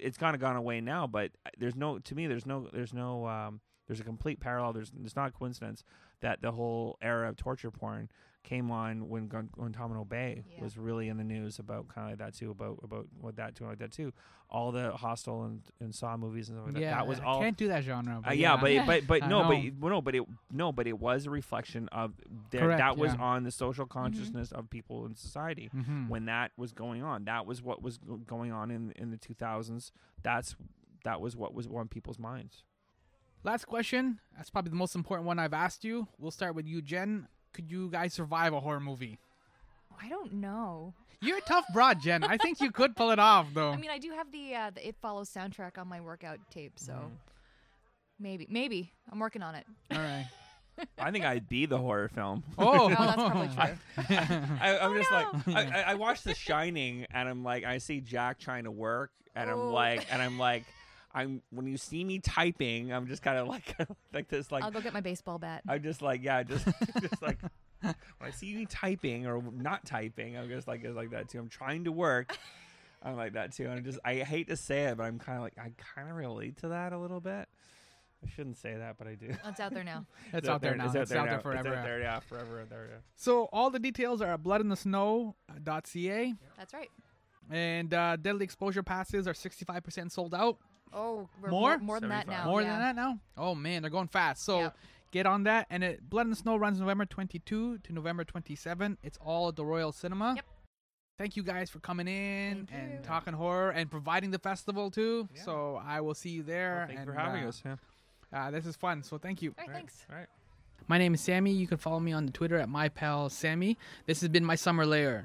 Speaker 4: It's kind of gone away now, but there's no to me there's no there's no um, there's a complete parallel. There's it's not a coincidence that the whole era of torture porn came on when Guantanamo Bay
Speaker 3: Yeah.
Speaker 4: was really in the news about kind of like that too about about what that too like that too. All the Hostel and, and Saw movies and stuff like that.
Speaker 2: yeah,
Speaker 4: That was
Speaker 2: I
Speaker 4: all.
Speaker 2: can't do that genre.
Speaker 4: Uh, yeah, but it, but but
Speaker 2: I
Speaker 4: no, but it- no, but it no, but it was a reflection of there,
Speaker 2: Correct,
Speaker 4: that was
Speaker 2: yeah.
Speaker 4: on the social consciousness of people in society
Speaker 2: Mhm.
Speaker 4: when that was going on. That was what was going on in in the 2000s. That's that was what was on people's minds.
Speaker 2: Last question. That's probably the most important one I've asked you. We'll start with you, Jen. Could you guys survive a horror movie?
Speaker 3: I don't know.
Speaker 2: You're a tough broad, Jen. I think you could pull it off, though.
Speaker 3: I mean, I do have the uh, the It Follows soundtrack on my workout tape, so
Speaker 4: Mhm.
Speaker 3: maybe, maybe I'm working on it.
Speaker 2: All right.
Speaker 4: I think I'd be the horror film.
Speaker 2: Oh,
Speaker 3: Oh, that's probably true.
Speaker 4: I, I'm just
Speaker 3: no.
Speaker 4: like I, I- I watch The Shining and I'm like I see Jack trying to work and I'm
Speaker 3: Oh.
Speaker 4: like and I'm like I'm when you see me typing I'm just kind of like like this like
Speaker 3: I'll go get my baseball bat.
Speaker 4: I'm just like yeah just just like when I see me typing or not typing I'm just like it's like that too I'm trying to work I'm like that too and I just I hate to say it but I'm kind of like I kind of relate to that a little bit I shouldn't say that but I do
Speaker 3: It's out there now.
Speaker 2: it's out there now. It's out there,
Speaker 4: now.
Speaker 2: forever.
Speaker 4: It's out there, yeah, forever. There, yeah.
Speaker 2: So all the details are at bloodinthesnow.ca.
Speaker 3: That's right.
Speaker 2: And uh, deadly exposure passes are 65% sold out.
Speaker 3: Oh, we're
Speaker 2: More?
Speaker 3: more, more than that now.
Speaker 2: More
Speaker 3: yeah.
Speaker 2: than that now? Oh, man, they're going fast. So
Speaker 3: Yep.
Speaker 2: get on that. And it, Blood in the Snow runs November 22 to November 27. It's all at the Royal Cinema.
Speaker 3: Yep.
Speaker 2: Thank you guys for coming in
Speaker 3: Thank
Speaker 2: and
Speaker 3: you.
Speaker 2: talking horror and providing the festival too.
Speaker 4: Yeah.
Speaker 2: So I will see you there.
Speaker 4: Well, thank you for having
Speaker 2: uh,
Speaker 4: us. Yeah.
Speaker 2: Uh, this is fun. So thank you.
Speaker 3: All right, thanks.
Speaker 4: All right.
Speaker 2: My name is Sammy. You can follow me on the Twitter at my pal Sammy. This has been my summer lair.